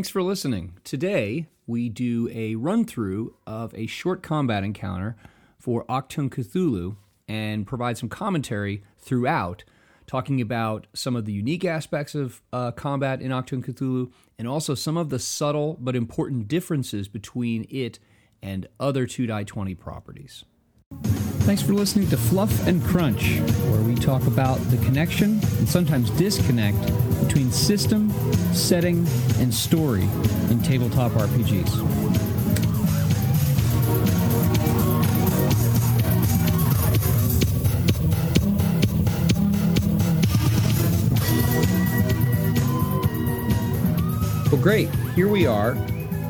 Thanks for listening. Today, we do a run through of a short combat encounter for Achtung Cthulhu and provide some commentary throughout, talking about some of the unique aspects of uh, combat in Achtung Cthulhu and also some of the subtle but important differences between it and other 2 die 20 properties. Thanks for listening to Fluff and Crunch, where we talk about the connection and sometimes disconnect between system, setting, and story in tabletop RPGs. Well, great. Here we are.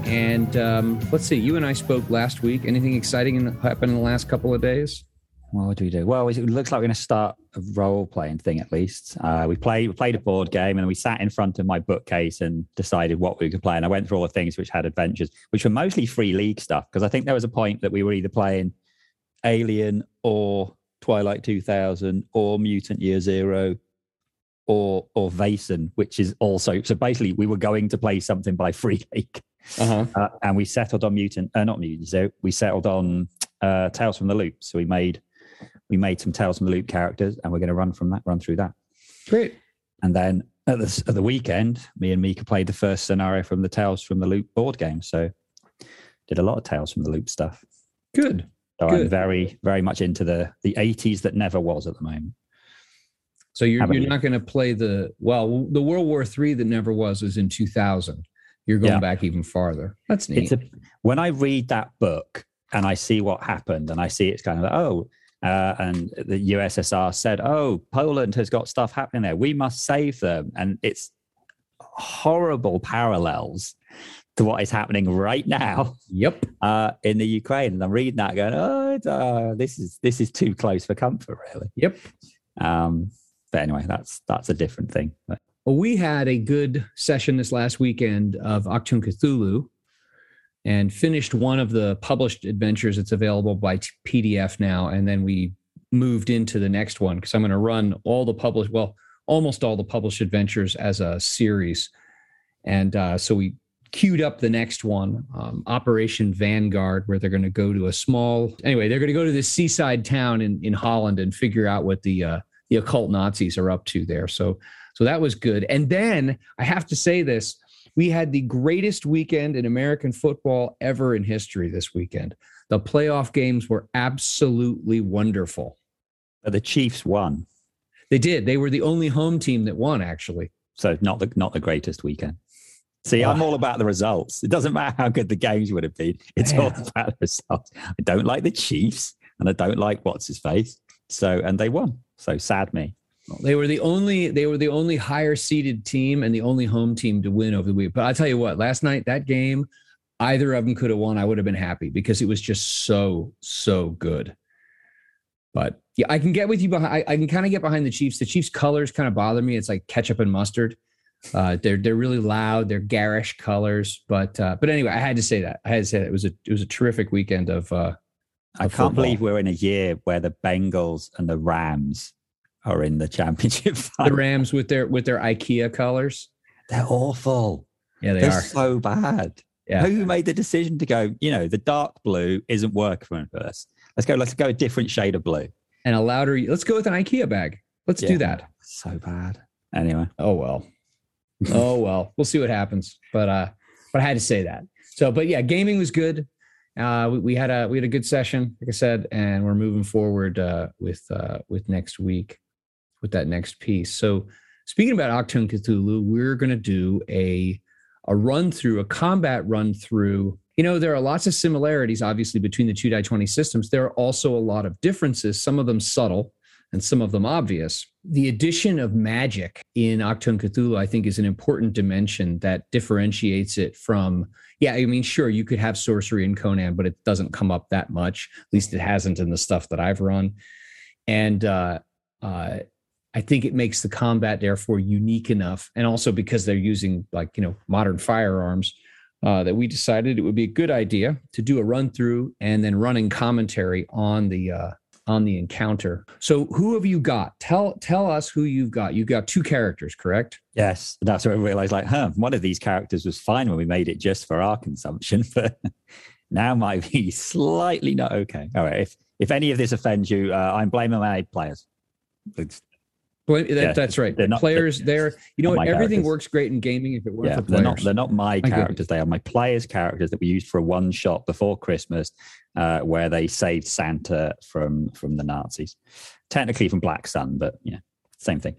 And um, let's see, you and I spoke last week. Anything exciting happened in the last couple of days? What do we do? Well, it looks like we're going to start a role playing thing at least. Uh, we played we played a board game and we sat in front of my bookcase and decided what we could play. And I went through all the things which had adventures, which were mostly free league stuff. Because I think there was a point that we were either playing Alien or Twilight 2000 or Mutant Year Zero or or Vaesen, which is also so basically we were going to play something by Free League. Uh-huh. Uh, and we settled on Mutant, uh, not Mutant, so we settled on uh, Tales from the Loop. So we made we made some Tales from the Loop characters, and we're going to run from that, run through that. Great. And then at the, at the weekend, me and Mika played the first scenario from the Tales from the Loop board game. So did a lot of Tales from the Loop stuff. Good. So Good. I'm very, very much into the the 80s that never was at the moment. So you're, you're you? not going to play the well, the World War Three that never was was in 2000. You're going yeah. back even farther. That's neat. A, when I read that book and I see what happened, and I see it's kind of like, oh, uh, and the USSR said, "Oh, Poland has got stuff happening there. We must save them." And it's horrible parallels to what is happening right now. Yep. Uh, in the Ukraine, and I'm reading that, going, "Oh, uh, this is this is too close for comfort, really." Yep. Um, but anyway, that's that's a different thing. But. Well, we had a good session this last weekend of Achtung Cthulhu, and finished one of the published adventures. It's available by PDF now. And then we moved into the next one because I'm going to run all the published, well, almost all the published adventures as a series. And uh, so we queued up the next one, um, Operation Vanguard, where they're going to go to a small, anyway, they're going to go to this seaside town in, in Holland and figure out what the, uh, the occult Nazis are up to there. So, so that was good. And then I have to say this we had the greatest weekend in American football ever in history this weekend. The playoff games were absolutely wonderful. The Chiefs won. They did. They were the only home team that won, actually. So not the not the greatest weekend. See, oh. I'm all about the results. It doesn't matter how good the games would have been. It's Man. all about the results. I don't like the Chiefs, and I don't like what's his face. So, and they won. So sad me. They were the only they were the only higher seeded team and the only home team to win over the week. But I tell you what, last night that game, either of them could have won. I would have been happy because it was just so so good. But yeah, I can get with you behind. I, I can kind of get behind the Chiefs. The Chiefs colors kind of bother me. It's like ketchup and mustard. Uh, they're they're really loud. They're garish colors. But uh, but anyway, I had to say that. I had to say that. it was a it was a terrific weekend of. Uh, I can't football. believe we're in a year where the Bengals and the Rams are in the championship. The Rams with their with their IKEA colors. They're awful. Yeah, they They're are so bad. Yeah. Who made the decision to go? You know, the dark blue isn't working for us. Let's go. Let's go a different shade of blue and a louder. Let's go with an IKEA bag. Let's yeah. do that. So bad. Anyway. Oh well. oh well. We'll see what happens. But uh, but I had to say that. So, but yeah, gaming was good. Uh, we, we had a we had a good session, like I said, and we're moving forward uh, with uh, with next week with that next piece. So speaking about Achtung Cthulhu, we're going to do a a run through, a combat run through. You know, there are lots of similarities, obviously, between the two die 20 systems. There are also a lot of differences, some of them subtle and some of them obvious. The addition of magic in Achtung Cthulhu, I think, is an important dimension that differentiates it from, yeah, I mean, sure, you could have sorcery in Conan, but it doesn't come up that much. At least it hasn't in the stuff that I've run. And uh, uh, I think it makes the combat therefore unique enough, and also because they're using like you know modern firearms, uh, that we decided it would be a good idea to do a run through and then running commentary on the uh, on the encounter. So who have you got? Tell tell us who you've got. You've got two characters, correct? Yes, that's where I realized, like, huh, one of these characters was fine when we made it just for our consumption, but now might be slightly not okay. All right, if if any of this offends you, uh, I'm blaming my players. It's, Well, that, Yeah, that's right. they're not- Players, they're you know what? Everything characters. works great in gaming if it weren't yeah, for they're players. not they're not my characters. They are my players' characters that we used for a one shot before Christmas, uh, where they saved Santa from from the Nazis, technically from Black Sun, but yeah, same thing.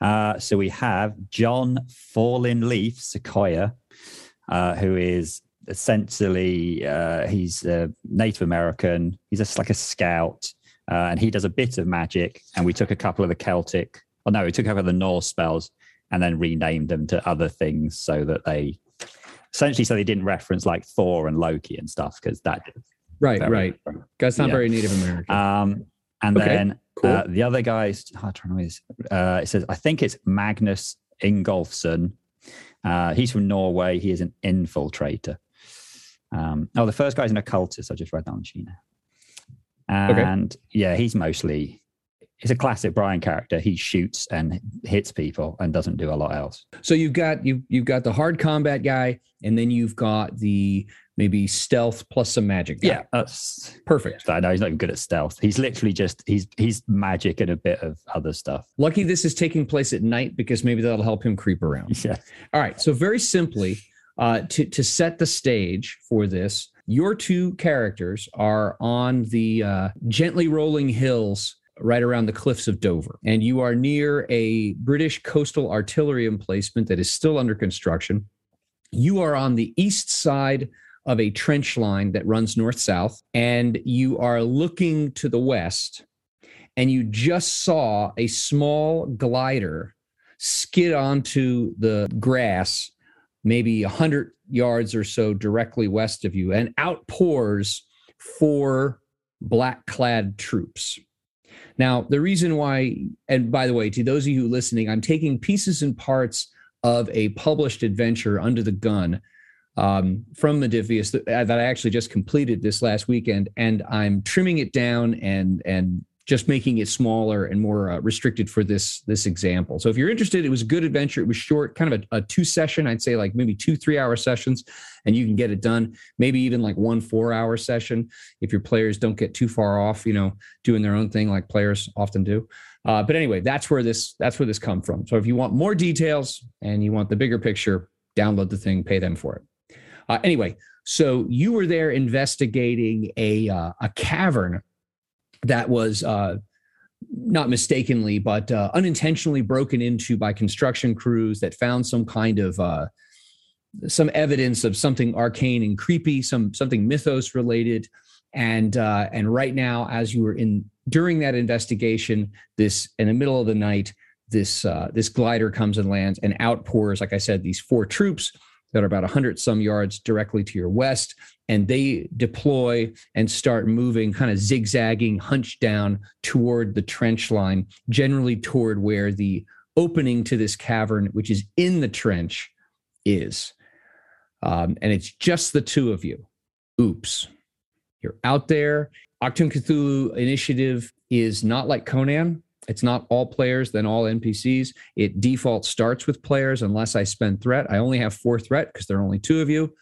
Uh, so we have John Fallen Leaf Sequoia, uh, who is essentially uh, he's a Native American. He's just like a scout, uh, and he does a bit of magic. And we took a couple of the Celtic, oh no, we took over the Norse spells and then renamed them to other things so that they essentially so they didn't reference like Thor and Loki and stuff because that right, right. That's not Yeah. very Native American. Um, and Okay, then cool. uh, the other guys, hard to remember this. Uh, it says I think it's Magnus Ingolfsson. Uh, he's from Norway. He is an infiltrator. Um, oh, the first guy's an occultist. I just read that on Sheena. And yeah, he's mostly he's a classic Brian character. He shoots and hits people and doesn't do a lot else. So you've got you you've got the hard combat guy, and then you've got the maybe stealth plus some magic. Guy. Yeah, that's perfect. I know he's not even good at stealth. He's literally just he's he's magic and a bit of other stuff. Lucky this is taking place at night because maybe that'll help him creep around. Yeah. All right. So very simply, uh, to to set the stage for this, your two characters are on the uh, gently rolling hills right around the cliffs of Dover, and you are near a British coastal artillery emplacement that is still under construction. You are on the east side of a trench line that runs north south, and you are looking to the west, and you just saw a small glider skid onto the grass, maybe 100 yards or so directly west of you, and outpours four black clad troops. Now, the reason why, and by the way, to those of you listening, I'm taking pieces and parts of a published adventure under the gun um, from Modiphius that, that I actually just completed this last weekend, and I'm trimming it down and and just making it smaller and more uh, restricted for this this example. So if you're interested, it was a good adventure. It was short, kind of a, a two session. I'd say like maybe two three hour sessions, and you can get it done. Maybe even like one four hour session if your players don't get too far off, you know, doing their own thing like players often do. Uh, but anyway, that's where this that's where this come from. So if you want more details and you want the bigger picture, download the thing, pay them for it. Uh, anyway, so you were there investigating a uh, a cavern that was uh, not mistakenly, but uh, unintentionally broken into by construction crews that found some kind of uh, some evidence of something arcane and creepy, some something mythos related, and uh, and right now, as you were in during that investigation, this in the middle of the night, this uh, this glider comes and lands and outpours, like I said, these four troops that are about 100 some yards directly to your west and they deploy and start moving kind of zigzagging hunched down toward the trench line generally toward where the opening to this cavern which is in the trench is. Um, and it's just the two of you. Oops. You're out there. Achtung Cthulhu initiative is not like Conan it's not all players, then all NPCs. It default starts with players unless I spend threat. I only have four threat because there are only two of you.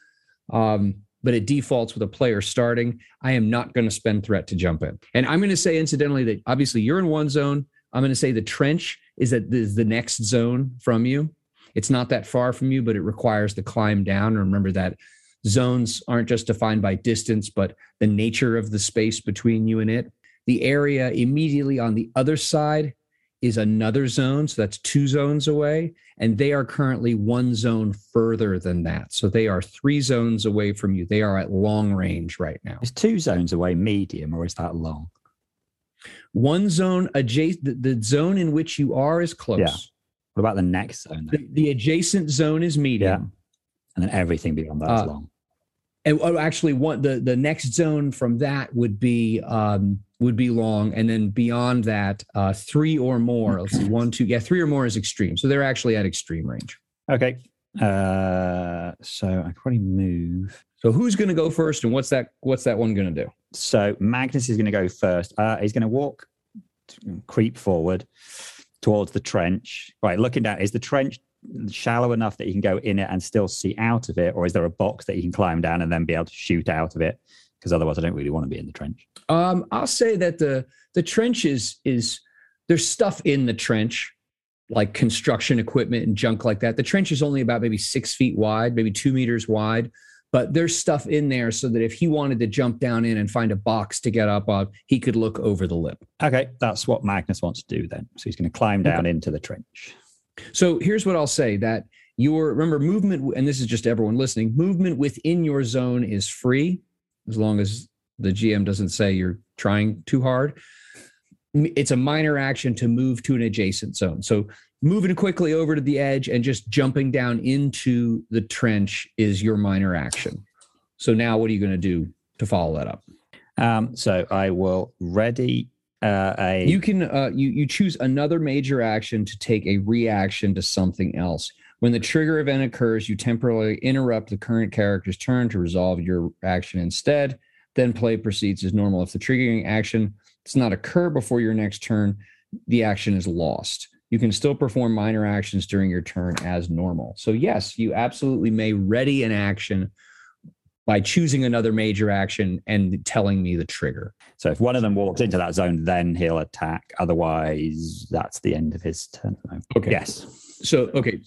Um, but it defaults with a player starting. I am not going to spend threat to jump in. And I'm going to say, incidentally, that obviously you're in one zone. I'm going to say the trench is that is the next zone from you. It's not that far from you, but it requires the climb down. Remember that zones aren't just defined by distance, but the nature of the space between you and it. The area immediately on the other side is another zone. So that's two zones away. And they are currently one zone further than that. So they are three zones away from you. They are at long range right now. Is two zones away medium or is that long? One zone adjacent, the, the zone in which you are is close. Yeah. What about the next zone? The, the adjacent zone is medium. And then everything beyond that is Uh, long. And oh, actually, one the the next zone from that would be um, would be long, and then beyond that, uh, three or more. Let's see, one, two, yeah, three or more is extreme. So they're actually at extreme range. Okay. Uh, so I could probably move. So who's going to go first, and what's that? What's that one going to do? So Magnus is going to go first. Uh, he's going to walk, creep forward towards the trench. Right, looking down, is the trench shallow enough that he can go in it and still see out of it, or is there a box that he can climb down and then be able to shoot out of it? Because otherwise, I don't really want to be in the trench. Um, I'll say that the the trench is is there's stuff in the trench like construction equipment and junk like that. The trench is only about maybe six feet wide, maybe two meters wide, but there's stuff in there so that if he wanted to jump down in and find a box to get up on, he could look over the lip. Okay, that's what Magnus wants to do then. So he's going to climb down okay. into the trench. So here's what I'll say that your remember movement, and this is just everyone listening, movement within your zone is free as long as the GM doesn't say you're trying too hard it's a minor action to move to an adjacent zone. So moving quickly over to the edge and just jumping down into the trench is your minor action. So now what are you going to do to follow that up? Um, so I will ready uh, a. You can uh, you you choose another major action to take a reaction to something else. When the trigger event occurs, you temporarily interrupt the current character's turn to resolve your action instead. Then play proceeds as normal. If the triggering action does not occur before your next turn, the action is lost. You can still perform minor actions during your turn as normal. So, yes, you absolutely may ready an action by choosing another major action and telling me the trigger. So, if one of them walks into that zone, then he'll attack. Otherwise, that's the end of his turn. Okay. Yes. So, okay.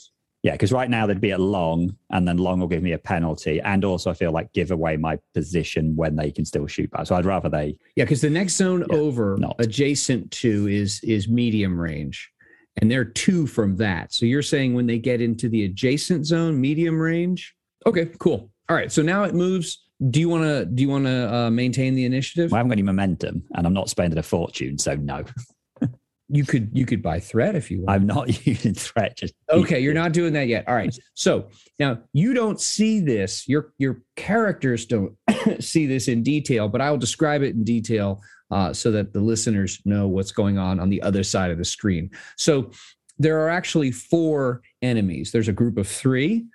Yeah, because right now they'd be at long, and then long will give me a penalty, and also I feel like give away my position when they can still shoot back. So I'd rather they. Yeah, because the next zone yeah, over not. adjacent to is is medium range, and they're two from that. So you're saying when they get into the adjacent zone, medium range. Okay, cool. All right, so now it moves. Do you want to do you want to uh, maintain the initiative? Well, I haven't got any momentum, and I'm not spending a fortune, so no. You could you could buy threat if you want. I'm not using threat. Just okay. You're not doing that yet. All right. So now you don't see this. Your your characters don't see this in detail, but I'll describe it in detail uh, so that the listeners know what's going on on the other side of the screen. So there are actually four enemies. There's a group of three.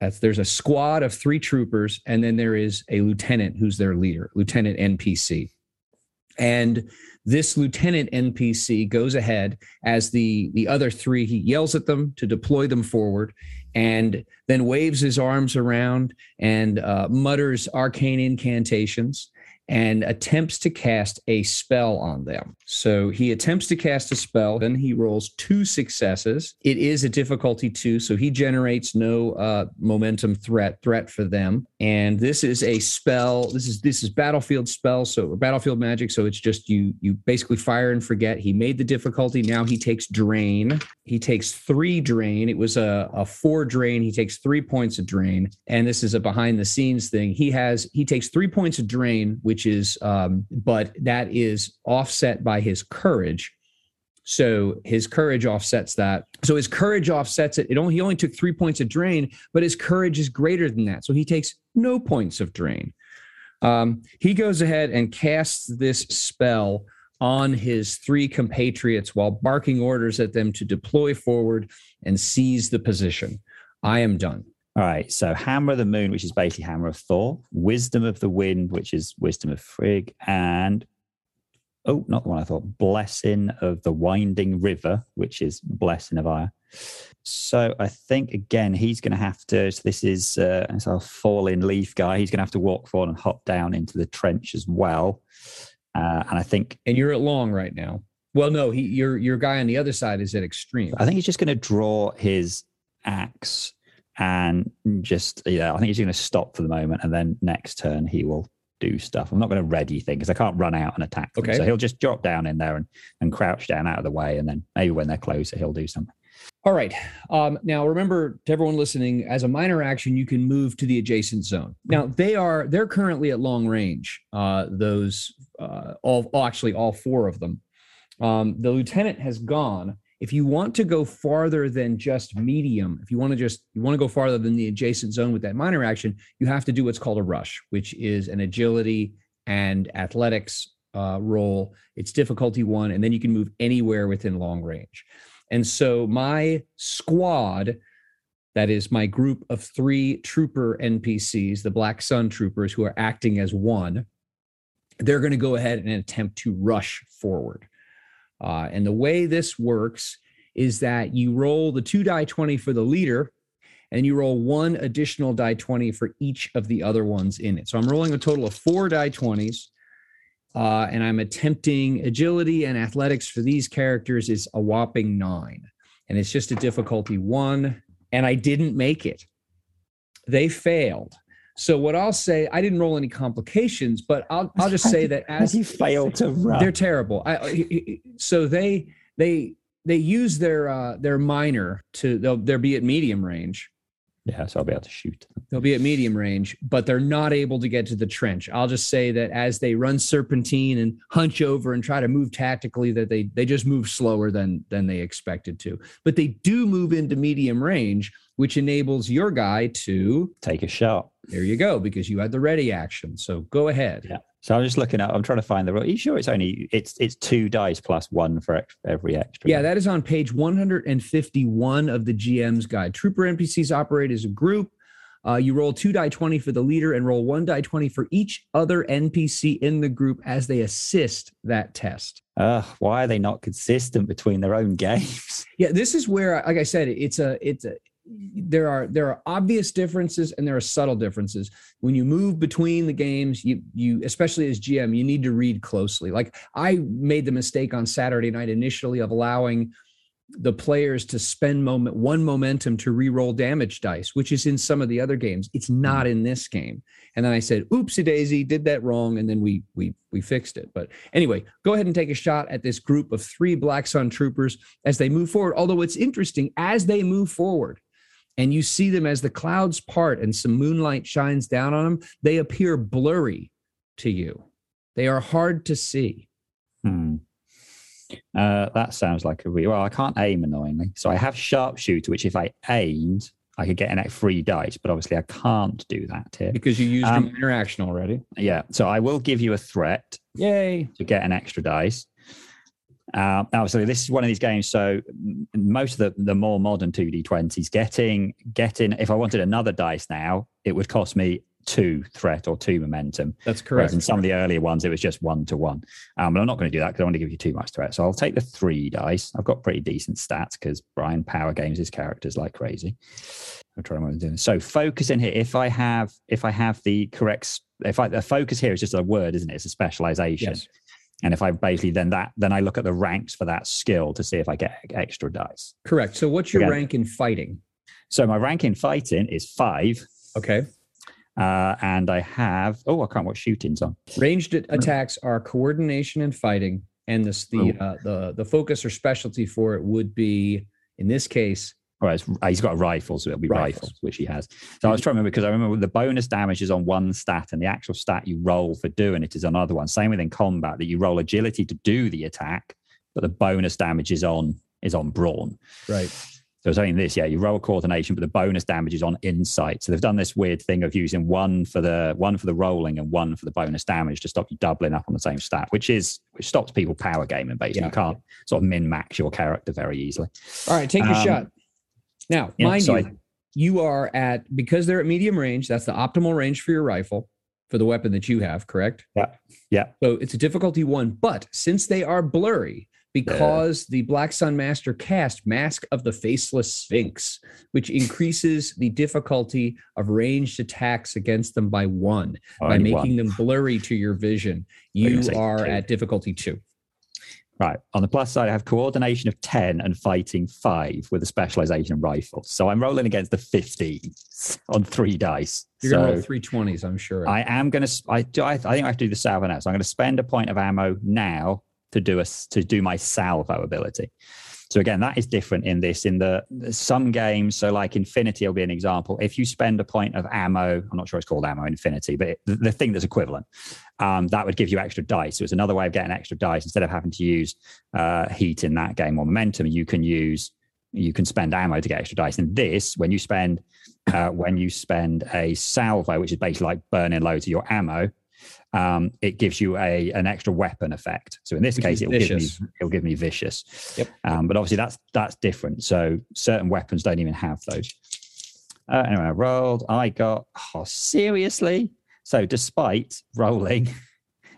That's there's a squad of three troopers, and then there is a lieutenant who's their leader, Lieutenant NPC. And this lieutenant NPC goes ahead as the the other three. He yells at them to deploy them forward, and then waves his arms around and uh, mutters arcane incantations and attempts to cast a spell on them. So he attempts to cast a spell, then he rolls two successes. It is a difficulty two, so he generates no uh, momentum threat threat for them. And this is a spell. This is this is battlefield spell, so battlefield magic. So it's just you you basically fire and forget. He made the difficulty. Now he takes drain. He takes three drain. It was a, a four drain. He takes three points of drain. And this is a behind the scenes thing. He has he takes three points of drain, which which is, um, but that is offset by his courage. So his courage offsets that. So his courage offsets it. It only he only took three points of drain, but his courage is greater than that. So he takes no points of drain. Um, he goes ahead and casts this spell on his three compatriots while barking orders at them to deploy forward and seize the position. I am done. All right. So Hammer of the Moon, which is basically Hammer of Thor, Wisdom of the Wind, which is Wisdom of Frigg, and oh, not the one I thought, Blessing of the Winding River, which is Blessing of Eir. So I think again he's going to have to. So this is uh, it's our falling leaf guy. He's going to have to walk forward and hop down into the trench as well. Uh, and I think, and you're at long right now. Well, no, he your your guy on the other side is at extreme. I think he's just going to draw his axe and just yeah, I think he's going to stop for the moment, and then next turn he will do stuff. I'm not going to ready thing because I can't run out and attack them. Okay. So he'll just drop down in there and, and crouch down out of the way, and then maybe when they're closer, he'll do something. All right. Um, now remember to everyone listening, as a minor action, you can move to the adjacent zone. Now they are they're currently at long range. Uh, those uh, all actually all four of them. Um, the lieutenant has gone if you want to go farther than just medium, if you want to just you want to go farther than the adjacent zone with that minor action, you have to do what's called a rush, which is an agility and athletics uh, roll. It's difficulty one, and then you can move anywhere within long range. And so my squad, that is my group of three trooper NPCs, the Black Sun troopers, who are acting as one, they're going to go ahead and attempt to rush forward. Uh, and the way this works is that you roll the two die 20 for the leader and you roll one additional die 20 for each of the other ones in it. So I'm rolling a total of four die 20s. Uh, and I'm attempting agility and athletics for these characters is a whopping nine. And it's just a difficulty one. And I didn't make it. They failed. So what I'll say, I didn't roll any complications, but I'll I'll just say that as you failed to run, they're terrible. I, so they they they use their uh, their minor to they'll they'll be at medium range. Yeah, so I'll be able to shoot. They'll be at medium range, but they're not able to get to the trench. I'll just say that as they run serpentine and hunch over and try to move tactically, that they they just move slower than than they expected to. But they do move into medium range, which enables your guy to take a shot. There you go, because you had the ready action. So go ahead. Yeah. So I'm just looking at. I'm trying to find the. Are you sure it's only it's it's two dice plus one for every extra? Yeah, that is on page 151 of the GM's guide. Trooper NPCs operate as a group. Uh, you roll two die 20 for the leader and roll one die 20 for each other NPC in the group as they assist that test. Uh, why are they not consistent between their own games? Yeah, this is where, like I said, it's a it's a there are there are obvious differences and there are subtle differences. When you move between the games you you especially as gm you need to read closely. Like i made the mistake on saturday night initially of allowing the players to spend moment one momentum to re-roll damage dice which is in some of the other games. It's mm-hmm. not in this game. And then i said oopsie daisy did that wrong and then we we we fixed it. But anyway go ahead and take a shot at this group of three black sun troopers as they move forward. Although it's interesting as they move forward and you see them as the clouds part and some moonlight shines down on them, they appear blurry to you. They are hard to see. Hmm. Uh, that sounds like a real. Well, I can't aim annoyingly, so I have sharpshooter, which if I aimed, I could get an free dice, but obviously I can't do that here because you used um, interaction already. Yeah, so I will give you a threat. Yay! To get an extra dice. Uh, obviously, this is one of these games. So most of the, the more modern 2d20s, getting getting if I wanted another dice now, it would cost me two threat or two momentum. That's correct. Whereas in some of the earlier ones, it was just one to one. Um, but I'm not going to do that because I want to give you too much threat. So I'll take the three dice. I've got pretty decent stats because Brian power games his characters like crazy. I'll try what I'm doing. So focus in here. If I have if I have the correct if I the focus here is just a word, isn't it? It's a specialization. Yes. And if I basically then that then I look at the ranks for that skill to see if I get extra dice. Correct. So what's your Again, rank in fighting? So my rank in fighting is five. Okay. Uh, and I have oh I can't watch shootings on. Ranged attacks are coordination and fighting, and this the oh. uh, the the focus or specialty for it would be in this case Uh, he's got a rifle, so it'll be rifles. rifles, which he has. So I was trying to remember because I remember the bonus damage is on one stat, and the actual stat you roll for doing it is on another one. Same within combat that you roll agility to do the attack, but the bonus damage is on is on brawn. Right. So it's only this, yeah. You roll coordination, but the bonus damage is on insight. So they've done this weird thing of using one for the one for the rolling and one for the bonus damage to stop you doubling up on the same stat, which is which stops people power gaming. Basically, yeah. you can't sort of min max your character very easily. All right, take your um, shot. Now, yeah, mind so you, I, you are at because they're at medium range. That's the optimal range for your rifle for the weapon that you have. Correct? Yeah. Yeah. So it's a difficulty one, but since they are blurry, because the Black Sun Master cast Mask of the Faceless Sphinx, which increases the difficulty of ranged attacks against them by one by making one. them blurry to your vision. You are two. at difficulty two. Right. On the plus side, I have coordination of 10 and fighting five with a specialization rifle. So I'm rolling against the 15 on three dice. You're so going to roll three 20s, I'm sure. I am going to, I, do, I, think I have to do the salvo now. So I'm going to spend a point of ammo now to do a, to do my salvo ability. So again, that is different in this. In the some games, so like Infinity will be an example. If you spend a point of ammo, I'm not sure it's called ammo Infinity, but it, the, thing that's equivalent, um, that would give you extra dice. So it's another way of getting extra dice instead of having to use uh, heat in that game or momentum. You can use you can spend ammo to get extra dice. And this, when you spend uh, when you spend a salvo, which is basically like burning loads of your ammo, um, it gives you a an extra weapon effect. So in this Which case, it'll give me it'll give me vicious. Yep. Um, but obviously that's that's different. So certain weapons don't even have those. Uh, anyway, I rolled. I got oh seriously. So despite rolling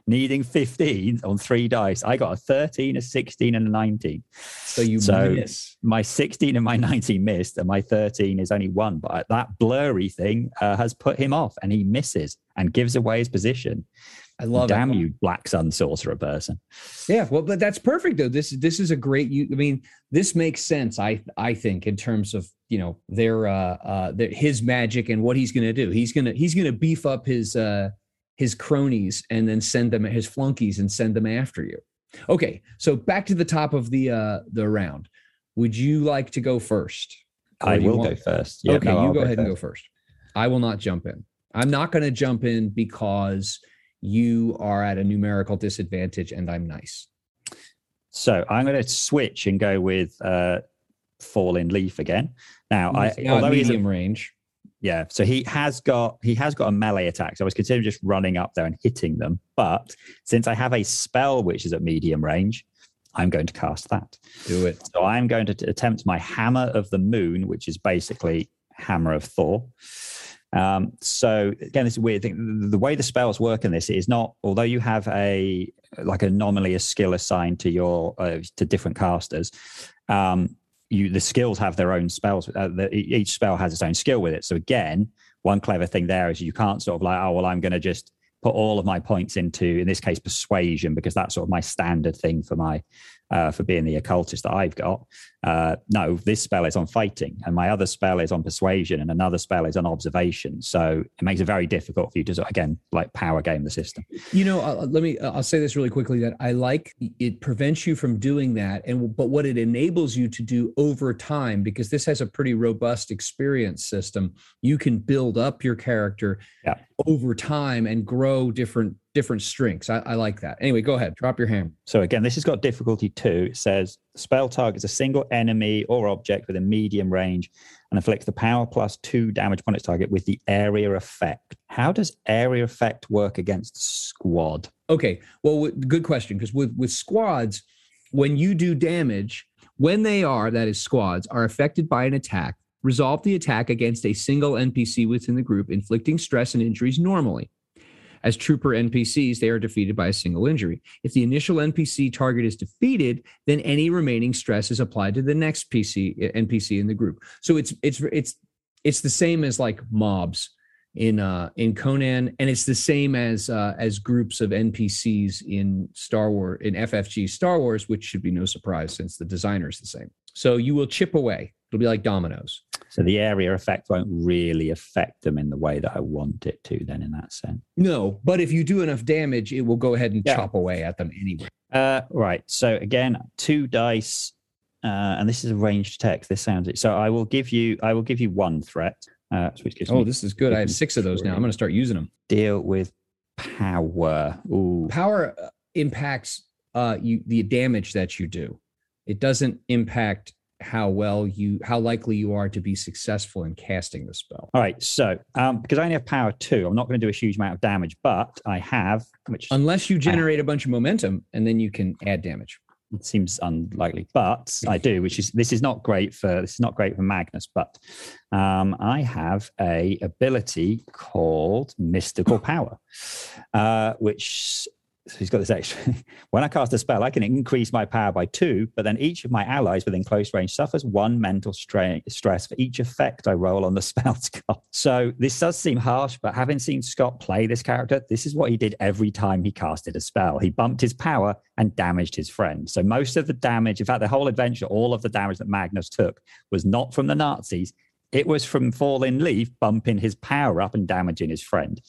needing 15 on three dice. I got a 13, a 16, and a 19. So you so miss. My 16 and my 19 missed, and my 13 is only one. But that blurry thing uh, has put him off, and he misses and gives away his position. I love Damn it. you, black sun sorcerer person. Yeah, well, but that's perfect though. This this is a great. You, I mean, this makes sense. I I think in terms of you know their uh uh their, his magic and what he's going to do. He's gonna he's gonna beef up his uh his cronies and then send them his flunkies and send them after you. Okay, so back to the top of the uh the round. Would you like to go first? I will go first. Yeah, okay, no, you go, go ahead first. and go first. I will not jump in. I'm not going to jump in because you are at a numerical disadvantage and I'm nice. So I'm going to switch and go with uh, Fallen Leaf again. Now, I although medium he's a, range. Yeah, so he has got he has got a melee attack. So I was considering just running up there and hitting them, but since I have a spell which is at medium range, I'm going to cast that. Do it. So I'm going to attempt my Hammer of the Moon, which is basically Hammer of Thor. Um, so again, this is weird thing. The way the spells work in this is not, although you have a like a nominally a skill assigned to your uh, to different casters. Um, you the skills have their own spells. Uh, the, each spell has its own skill with it. So again, one clever thing there is you can't sort of like, oh well, I'm going to just put all of my points into, in this case, persuasion, because that's sort of my standard thing for my uh, for being the occultist that I've got. Uh, no, this spell is on fighting, and my other spell is on persuasion, and another spell is on observation. So it makes it very difficult for you to again like power game the system. You know, uh, let me. I'll say this really quickly that I like it prevents you from doing that, and but what it enables you to do over time because this has a pretty robust experience system. You can build up your character yeah. over time and grow different different strengths. I, I, like that. Anyway, go ahead. Drop your hand. So again, this has got difficulty two. It says spell targets a single enemy or object with a medium range and inflicts the power plus two damage upon its target with the area effect. How does area effect work against squad? Okay. Well, good question. Because with with squads, when you do damage, when they are that is squads are affected by an attack, resolve the attack against a single NPC within the group, inflicting stress and injuries normally. As trooper NPCs, they are defeated by a single injury. If the initial NPC target is defeated, then any remaining stress is applied to the next PC NPC in the group. So it's it's it's it's the same as like mobs in uh in Conan, and it's the same as uh, as groups of NPCs in Star Wars in FFG Star Wars, which should be no surprise since the designer is the same. So you will chip away. It'll be like dominoes. So the area effect won't really affect them in the way that I want it to, then, in that sense. No, but if you do enough damage, it will go ahead and yeah. chop away at them anyway. Uh, right. So again, two dice, uh, and this is a ranged text. This sounds it. So I will give you, I will give you one threat. Uh, oh, this is good. I have six of those now. I'm going to start using them. Deal with power. Ooh. Power uh, impacts uh, you the damage that you do. It doesn't impact how well you how likely you are to be successful in casting the spell. All right, so um, because I only have power two, I'm not going to do a huge amount of damage, but I have which unless you generate a bunch of momentum and then you can add damage. It seems unlikely, but I do, which is this is not great for this is not great for Magnus, but um, I have a ability called Mystical Power, uh, which so he's got this extra. when I cast a spell, I can increase my power by two, but then each of my allies within close range suffers one mental stress for each effect I roll on the spell card. So this does seem harsh, but having seen Scott play this character, this is what he did every time he casted a spell. He bumped his power and damaged his friend. So most of the damage, in fact, the whole adventure, all of the damage that Magnus took was not from the Nazis. It was from Fallen Leaf bumping his power up and damaging his friend.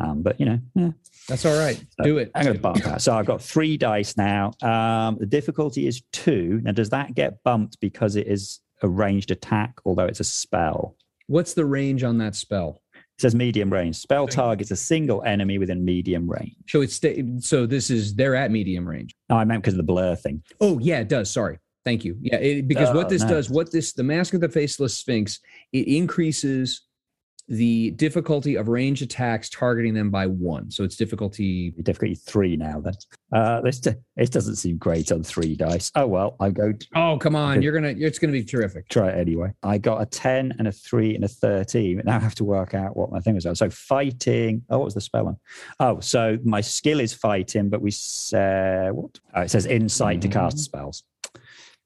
Um, but you know, yeah. That's all right. So Do it. I'm going to bump that. So I've got three dice now. Um, the difficulty is two. Now, does that get bumped because it is a ranged attack, although it's a spell? What's the range on that spell? It says medium range. Spell targets a single enemy within medium range. So it's so this is they're at medium range. No, I meant because of the blur thing. Oh yeah, it does. Sorry. Thank you. Yeah, it, because what oh, this does, what this the mask of the faceless sphinx, it increases the difficulty of range attacks targeting them by one. So it's difficulty difficulty three now. Then uh, this this doesn't seem great on three dice. Oh well, I go. oh come on, you're gonna it's gonna be terrific. Try it anyway. I got a ten and a three and a thirteen. Now I have to work out what my thing was. So fighting. Oh, what was the spell one? Oh, so my skill is fighting, but we say what? Oh, it says insight mm-hmm. to cast mm-hmm. spells.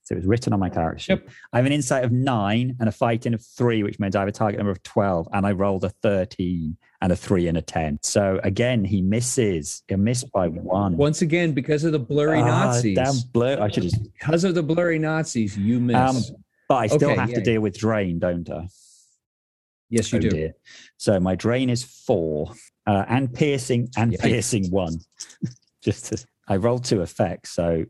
So it was written on my character sheet. Yep. I have an insight of nine and a fighting of three, which means I have a target number of 12. And I rolled a 13 and a three and a 10. So again, he misses. He missed by one. Once again, because of the blurry ah, Nazis. Damn blur. I should just. Because of the blurry Nazis, you miss. Um, but I still okay, have yeah. to deal with drain, don't I? Yes, you oh, do. Dear. So my drain is four uh, and piercing and yeah. piercing one. just to, I rolled two effects. So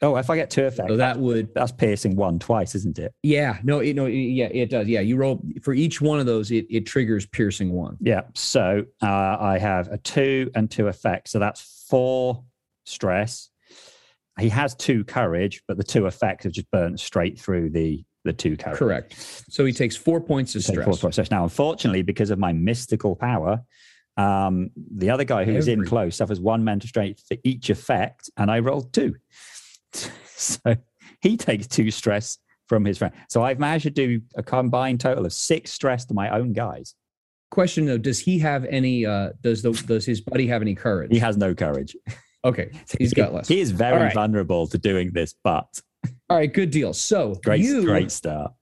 Oh, if I get two effects, so that would that's piercing one twice, isn't it? Yeah, no, it, no, yeah, it does. Yeah, you roll for each one of those, it, it triggers piercing one. Yeah, so uh, I have a two and two effects, so that's four stress. He has two courage, but the two effects have just burnt straight through the the two courage. Correct. So he takes four points of stress. Four points of stress. Now, unfortunately, because of my mystical power, um, the other guy who Every. was in close suffers one mental strength for each effect, and I rolled two. so he takes two stress from his friend. So I've managed to do a combined total of six stress to my own guys. Question though, does he have any? Uh, does the, does his buddy have any courage? He has no courage. Okay, he's got less. He is very right. vulnerable to doing this, but all right, good deal. So great, you, great start.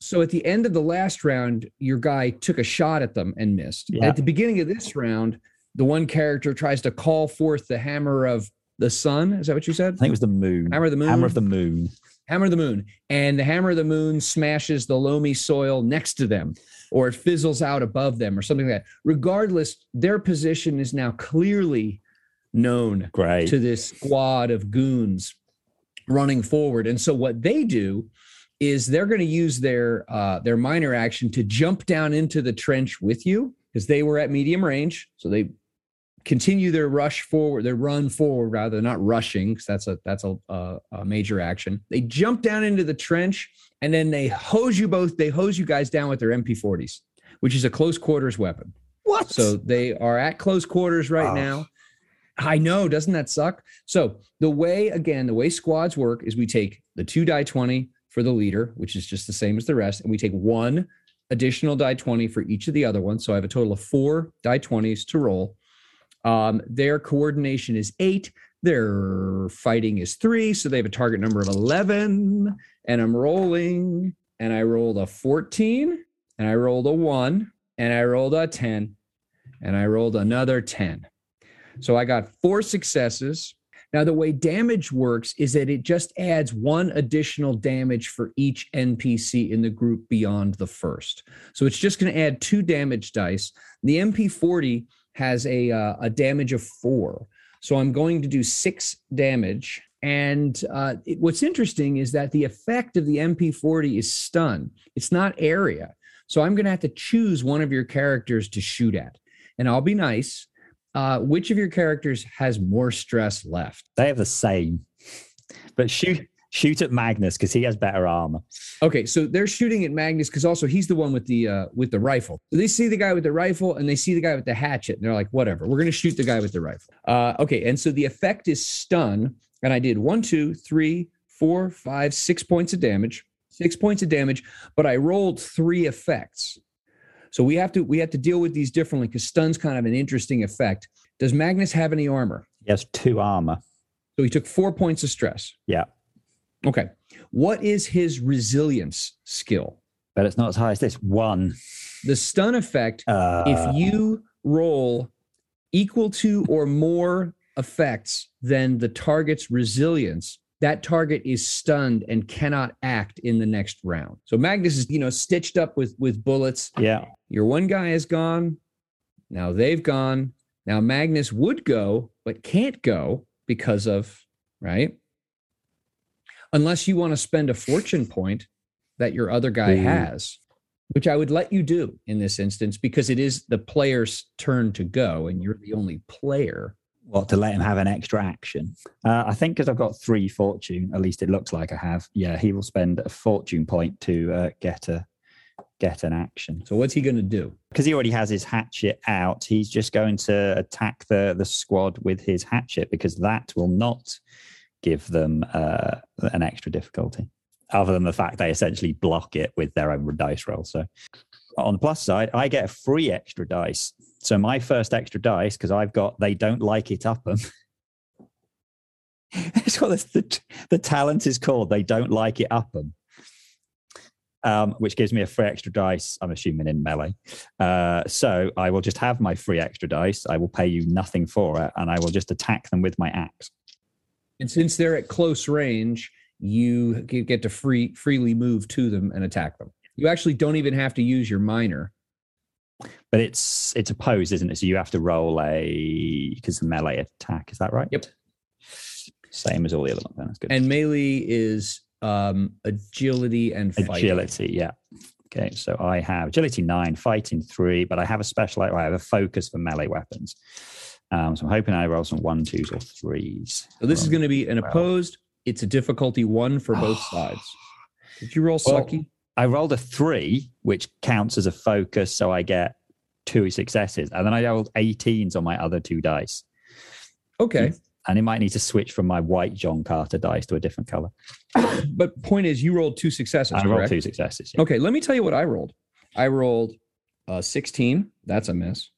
So at the end of the last round, your guy took a shot at them and missed. Yeah. At the beginning of this round, the one character tries to call forth the hammer of the sun. Is that what you said? I think it was the moon. Hammer of the moon. Hammer of the moon. Hammer of the moon. And the hammer of the moon smashes the loamy soil next to them, or it fizzles out above them, or something like that. Regardless, their position is now clearly known Great. to this squad of goons running forward. And so what they do is they're going to use their uh, their minor action to jump down into the trench with you because they were at medium range. So they continue their rush forward, their run forward rather, not rushing, because that's a that's a, a, a, major action. They jump down into the trench and then they hose you both. They hose you guys down with their MP40s, which is a close quarters weapon. What? So they are at close quarters right oh. now. I know, doesn't that suck? So the way again, the way squads work is we take the two die twenty for the leader, which is just the same as the rest, and we take one additional die 20 for each of the other ones. So I have a total of four die 20s to roll. Um, their coordination is eight. Their fighting is three. So they have a target number of 11. And I'm rolling, and I rolled a 14, and I rolled a one, and I rolled a 10, and I rolled another 10. So I got four successes. Now, the way damage works is that it just adds one additional damage for each NPC in the group beyond the first. So it's just going to add two damage dice. The MP40 has a uh, a damage of four. So I'm going to do six damage. And uh, it, what's interesting is that the effect of the MP40 is stun. It's not area. So I'm going to have to choose one of your characters to shoot at. And I'll be nice. Uh, which of your characters has more stress left? They have the same. But shoot shoot at Magnus because he has better armor. Okay, so they're shooting at Magnus because also he's the one with the uh, with the rifle. So they see the guy with the rifle and they see the guy with the hatchet, and they're like, whatever, we're gonna shoot the guy with the rifle. Uh, okay, and so the effect is stun, and I did one, two, three, four, five, six points of damage. Six points of damage, but I rolled three effects. So we have to we have to deal with these differently because stun's kind of an interesting effect. Does Magnus have any armor? He has two armor. So he took four points of stress. Yeah. Okay. What is his resilience skill? But it's not as high as this. One. The stun effect, uh, if you roll equal to or more effects than the target's resilience, that target is stunned and cannot act in the next round. So Magnus is, you know, stitched up with with bullets. Yeah. Your one guy is gone. Now they've gone. Now Magnus would go, but can't go because of, right? Unless you want to spend a fortune point that your other guy mm. has, which I would let you do in this instance because it is the player's turn to go and you're the only player. Well, to let him have an extra action. Uh, I think because I've got three fortune, at least it looks like I have. Yeah, he will spend a fortune point to uh, get a get an action. So what's he going to do? Because he already has his hatchet out, he's just going to attack the the squad with his hatchet because that will not give them uh, an extra difficulty, other than the fact they essentially block it with their own dice roll. So on the plus side, I get a free extra dice. So my first extra dice, because I've got they don't like it up them. That's what the, the talent is called. They don't like it up them. Um, which gives me a free extra dice, I'm assuming in melee. Uh, so I will just have my free extra dice. I will pay you nothing for it, and I will just attack them with my axe. And since they're at close range, you get to free freely move to them and attack them. You actually don't even have to use your minor. But it's it's opposed, isn't it? So you have to roll a because the melee attack. Is that right? Yep. Same as all the other ones. That's good. And melee is um, agility and fighting. agility. Yeah. Okay, so I have agility nine, fighting three, but I have a special. I have a focus for melee weapons. Um, so I'm hoping I roll some one, twos, or threes. So this is going to be an opposed. It's a difficulty one for both sides. Did you roll Well, sucky? I rolled a three, which counts as a focus, so I get two successes, and then I rolled 18s on my other two dice, Okay, and it might need to switch from my white John Carter dice to a different color. but point is, you rolled two successes. I rolled two successes. yeah. Okay, let me tell you what I rolled. I rolled uh, 16. That's a miss.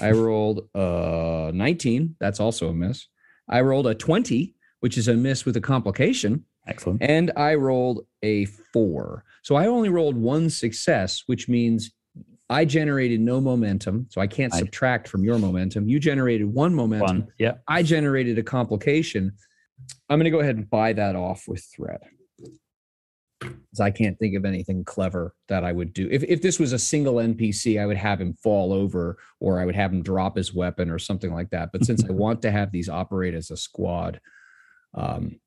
I rolled uh, 19. That's also a miss. I rolled a 20, which is a miss with a complication. Excellent. And I rolled a four. So I only rolled one success, which means I generated no momentum. So I can't I- subtract from your momentum. You generated one momentum. One. Yeah. I generated a complication. I'm going to go ahead and buy that off with threat. 'Cause I can't think of anything clever that I would do. If, if this was a single NPC, I would have him fall over or I would have him drop his weapon or something like that. But since I want to have these operate as a squad, um,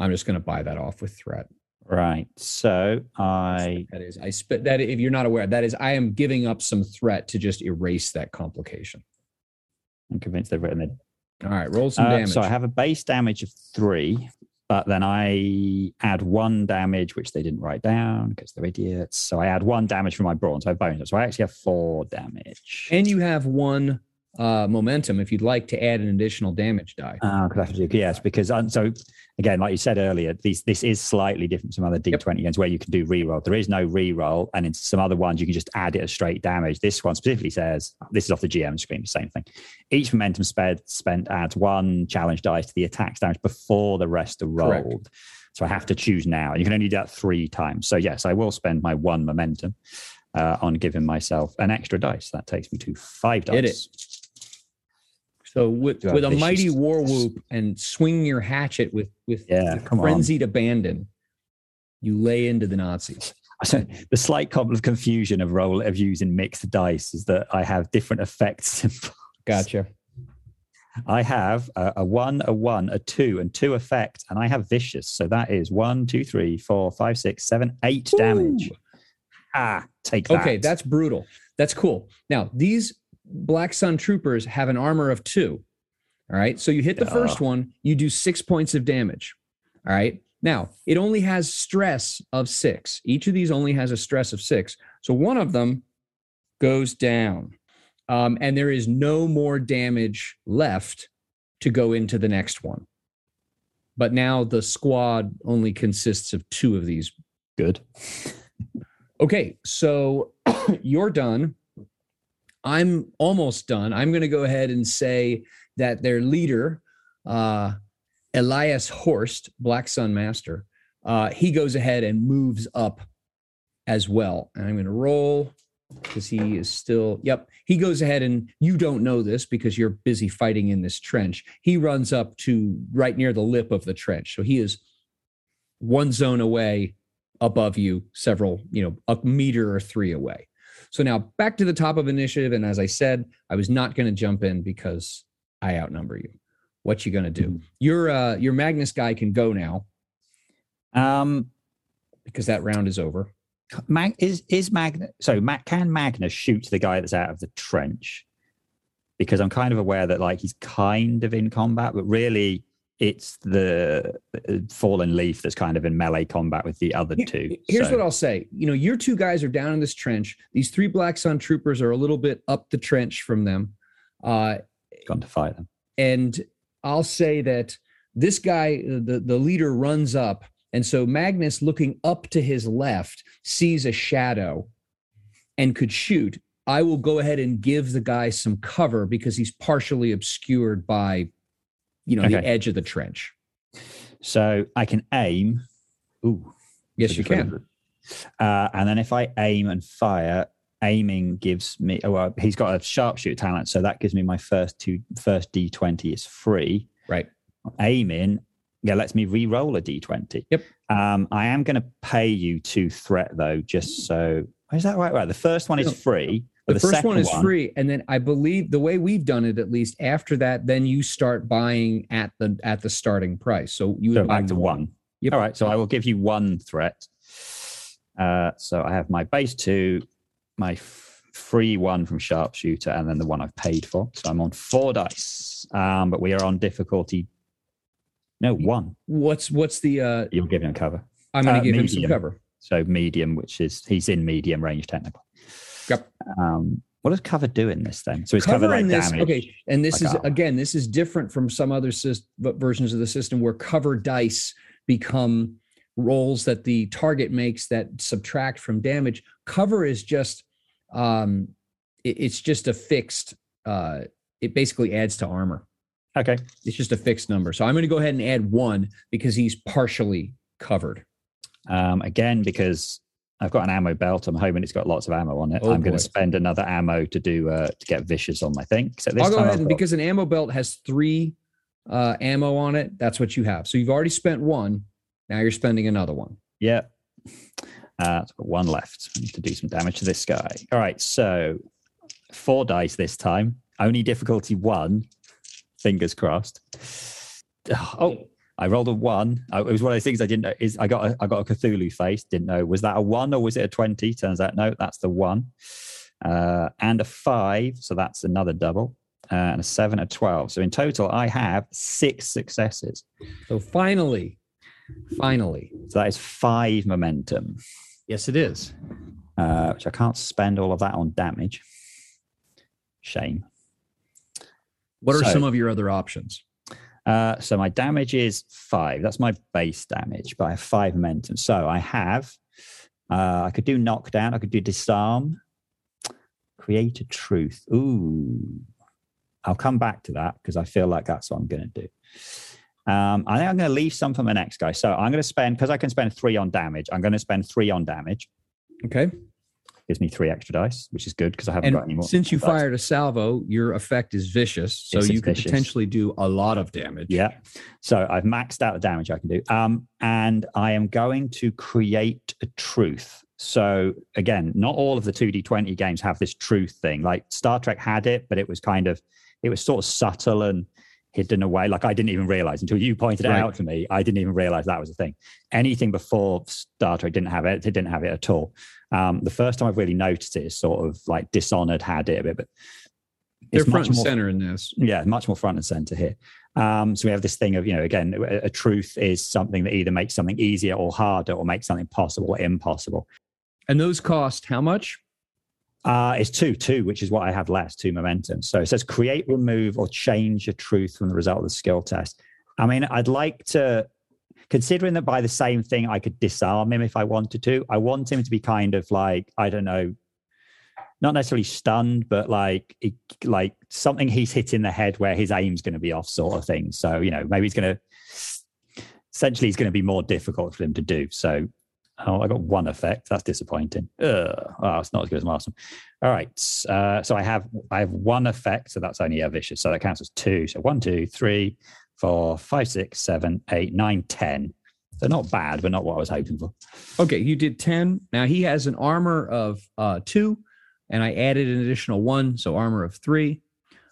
I'm just going to buy that off with threat. Right. So I That is, I spit that. If you're not aware, that is, I am giving up some threat to just erase that complication. I'm convinced they've written it. All right, roll some Uh, damage. so I have a base damage of three, but then I add one damage, which they didn't write down because they're idiots. So I add one damage from my brawn, so I have bonus. So I actually have four damage. and you have one uh, momentum if you'd like to add an additional damage die. Oh, could I have to do yes, because um, so again, like you said earlier, these this is slightly different from other D20 games where you can do reroll. There is no reroll, and in some other ones you can just add it as straight damage. This one specifically says this is off the GM screen, the same thing. Each momentum spent spent adds one challenge dice to the attack's damage before the rest are rolled. Correct. So I have to choose now. And you can only do that three times. So yes, I will spend my one momentum uh, on giving myself an extra dice. That takes me to five dice. So with, a with a mighty war whoop and swing your hatchet with with Yeah, come on. frenzied abandon, you lay into the Nazis. So the slight couple of confusion of roll of using mixed dice is that I have different effects. Gotcha. I have a, a one, a one, a two, and two effects, and I have vicious. So that is one, two, three, four, five, six, seven, eight damage. Ooh. Ah, take that. Okay, that's brutal. That's cool. Now, these Black Sun troopers have an armor of two. All right. So you hit the Yeah. first one, you do six points of damage. All right. Now, it only has stress of six. Each of these only has a stress of six. So one of them goes down. Um, and there is no more damage left to go into the next one. But now the squad only consists of two of these good. Okay, so you're done. I'm almost done. I'm going to go ahead and say that their leader, uh, Elias Horst, Black Sun Master, uh, he goes ahead and moves up as well. And I'm going to roll because he is still, yep, he goes ahead and you don't know this because you're busy fighting in this trench. He runs up to right near the lip of the trench. So he is one zone away above you, several, you know, a meter or three away. So now back to the top of initiative. And as I said, I was not going to jump in because I outnumber you. What you going to do? Your uh, your Magnus guy can go now Um, because that round is over. Mag- is is Magnus? So Ma- can Magnus shoot the guy that's out of the trench? Because I'm kind of aware that like he's kind of in combat, but really it's the uh, fallen leaf that's kind of in melee combat with the other two. Here's So- what I'll say. You know, your two guys are down in this trench. These three Black Sun troopers are a little bit up the trench from them. Uh, gone to fight them. and I'll say that this guy, the, the leader, runs up. And so Magnus, looking up to his left, sees a shadow and could shoot. I will go ahead and give the guy some cover because he's partially obscured by, you know, the edge of the trench. So I can aim. Ooh. Yes, you can. Uh, and then if I aim and fire, aiming gives me. Oh, well, he's got a sharpshooter talent, so that gives me my first two. First D twenty is free. Right. Aiming, yeah, lets me re-roll a D twenty. Yep. Um, I am going to pay you two threat though, just so. Is that right? Right. The first one is free. The, but first one is free, and then I believe the way we've done it, at least after that, then you start buying at the at the starting price. So you So would buy back to one. Yep. All right. So I will give you one threat. Uh, so I have my base two, my f- free one from sharpshooter, and then the one I've paid for. So I'm on four dice, um, but we are on difficulty. No, one. What's what's the? uh You're giving him cover. I'm going to Uh, give him some cover. So medium, which is he's in medium range technically. Yep. Um, what does cover do in this then? So it's cover cover, like this damage. okay and this like is armor. again this is different from some other sys- versions of the system where cover dice become rolls that the target makes that subtract from damage cover is just um it- it's just a fixed uh it basically adds to armor Okay. it's just a fixed number so i'm going to go ahead and add one because he's partially covered Um, again, because I've got an ammo belt, I'm home and it's got lots of ammo on it. Oh, I'm going to spend another ammo to do uh, to get vicious on my thing. So this i'll go time ahead got- because an ammo belt has three uh ammo on it that's what you have so you've already spent one now you're spending another one Yeah. Uh, I've got one left. I need to do some damage to this guy. All right. So four dice this time. Only difficulty one. Fingers crossed. Oh, I rolled a one. Uh, It was one of those things I didn't know. Is I got a, I got a Cthulhu face. Didn't know was that a one or was it a twenty? Turns out no, that's the one. Uh, and a five, so that's another double. Uh, and a seven, a twelve. So in total, I have six successes. So finally, finally, So that is five momentum. yes, it is. uh, which I can't spend all of that on damage. Shame. What are So- some of your other options? Uh, so my damage is five. That's my base damage, but I have five momentum. So I have, uh, I could do knockdown. I could do disarm, create a truth. Ooh, I'll come back to that because I feel like that's what I'm going to do. Um, I think I'm going to leave some for my next guy. So I'm going to spend because I can spend three on damage. I'm going to spend three on damage. Okay. Gives me three extra dice, which is good because I haven't got any And more. since you dice. fired a salvo, your effect is vicious. So you could vicious. potentially do a lot of damage. Yeah. So I've maxed out the damage I can do. Um, and I am going to create a truth. So again, not all of the 2D20 games have this truth thing. Like Star Trek had it, but it was kind of, it was sort of subtle and hidden away. Like I didn't even realize until you pointed it Right. out to me. I didn't even realize that was a thing. Anything before Star Trek didn't have it. It didn't have it at all. Um, the first time I've really noticed it is sort of like Dishonored had it a bit, but They're front and more center in this. yeah, much more front and center here. Um, so we have this thing of, you know, again, a, a truth is something that either makes something easier or harder or makes something possible or impossible. And those cost how much? Uh, it's two, two, which is what I have last, two momentum. So it says create, remove, or change a truth from the result of the skill test. I mean, I'd like to, considering that by the same thing, I could disarm him if I wanted to. I want him to be kind of like, I don't know, not necessarily stunned, but like, like something he's hit in the head where his aim's going to be off, sort of thing. So, you know, maybe he's going to, essentially, it's going to be more difficult for him to do. So, oh, I got one effect. That's disappointing. Ugh. Oh, it's not as good as last one. All right. Uh, so I have I have one effect, so that's only a vicious. So that counts as two. So one, two, three, four, five, six, seven, eight, nine, ten. So not bad, but not what I was hoping for. Okay, you did 10. Now he has an armor of uh, two, and I added an additional one, so armor of three.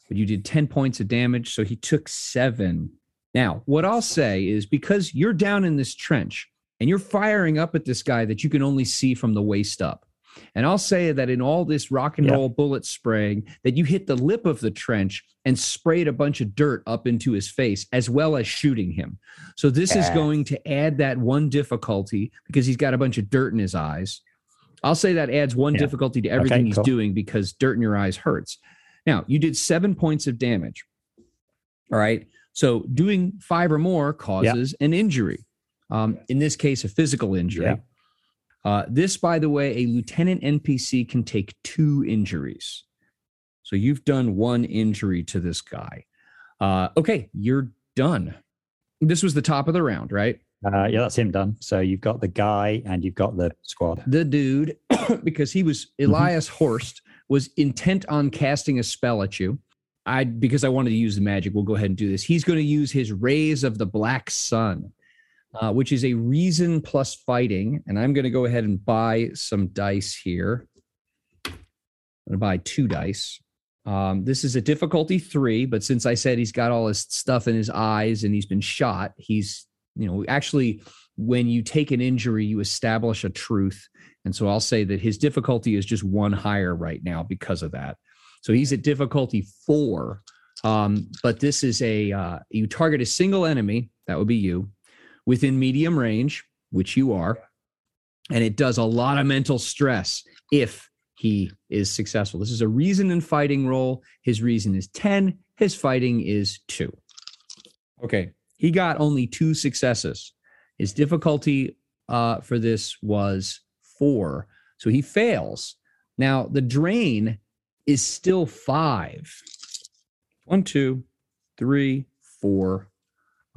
But you did 10 points of damage, so he took seven. Now, what I'll say is because you're down in this trench and you're firing up at this guy that you can only see from the waist up, And I'll say that in all this rock and Yeah. roll bullet spraying, that you hit the lip of the trench and sprayed a bunch of dirt up into his face, as well as shooting him. So this is going to add that one difficulty because he's got a bunch of dirt in his eyes. I'll say that adds one Yeah. difficulty to everything Okay, he's cool. doing because dirt in your eyes hurts. Now, you did seven points of damage. All right. So doing five or more causes an injury. Um, in this case, a physical injury. Yeah. Uh, this, by the way, a lieutenant NPC can take two injuries. So you've done one injury to this guy. Uh, okay, you're done. This was the top of the round, right? Uh, yeah, that's him done. So you've got the guy and you've got the squad. The dude, because he was Elias Horst, was intent on casting a spell at you. I because I wanted to use the magic. We'll go ahead and do this. He's going to use his rays of the black sun, uh, which is a reason plus fighting. And I'm going to go ahead and buy some dice here. I'm going to buy two dice. Um, this is a difficulty three, but since I said he's got all his stuff in his eyes and he's been shot, he's you know actually when you take an injury, you establish a truth. And so I'll say that his difficulty is just one higher right now because of that. So he's at difficulty four. Um, but this is a uh, you target a single enemy, that would be you, within medium range, which you are, and it does a lot of mental stress if he is successful. This is a reason and fighting role. His reason is 10, his fighting is two. Okay. He got only two successes. His difficulty uh, for this was four. So he fails. Now, the drain is still five. One, two, three, four.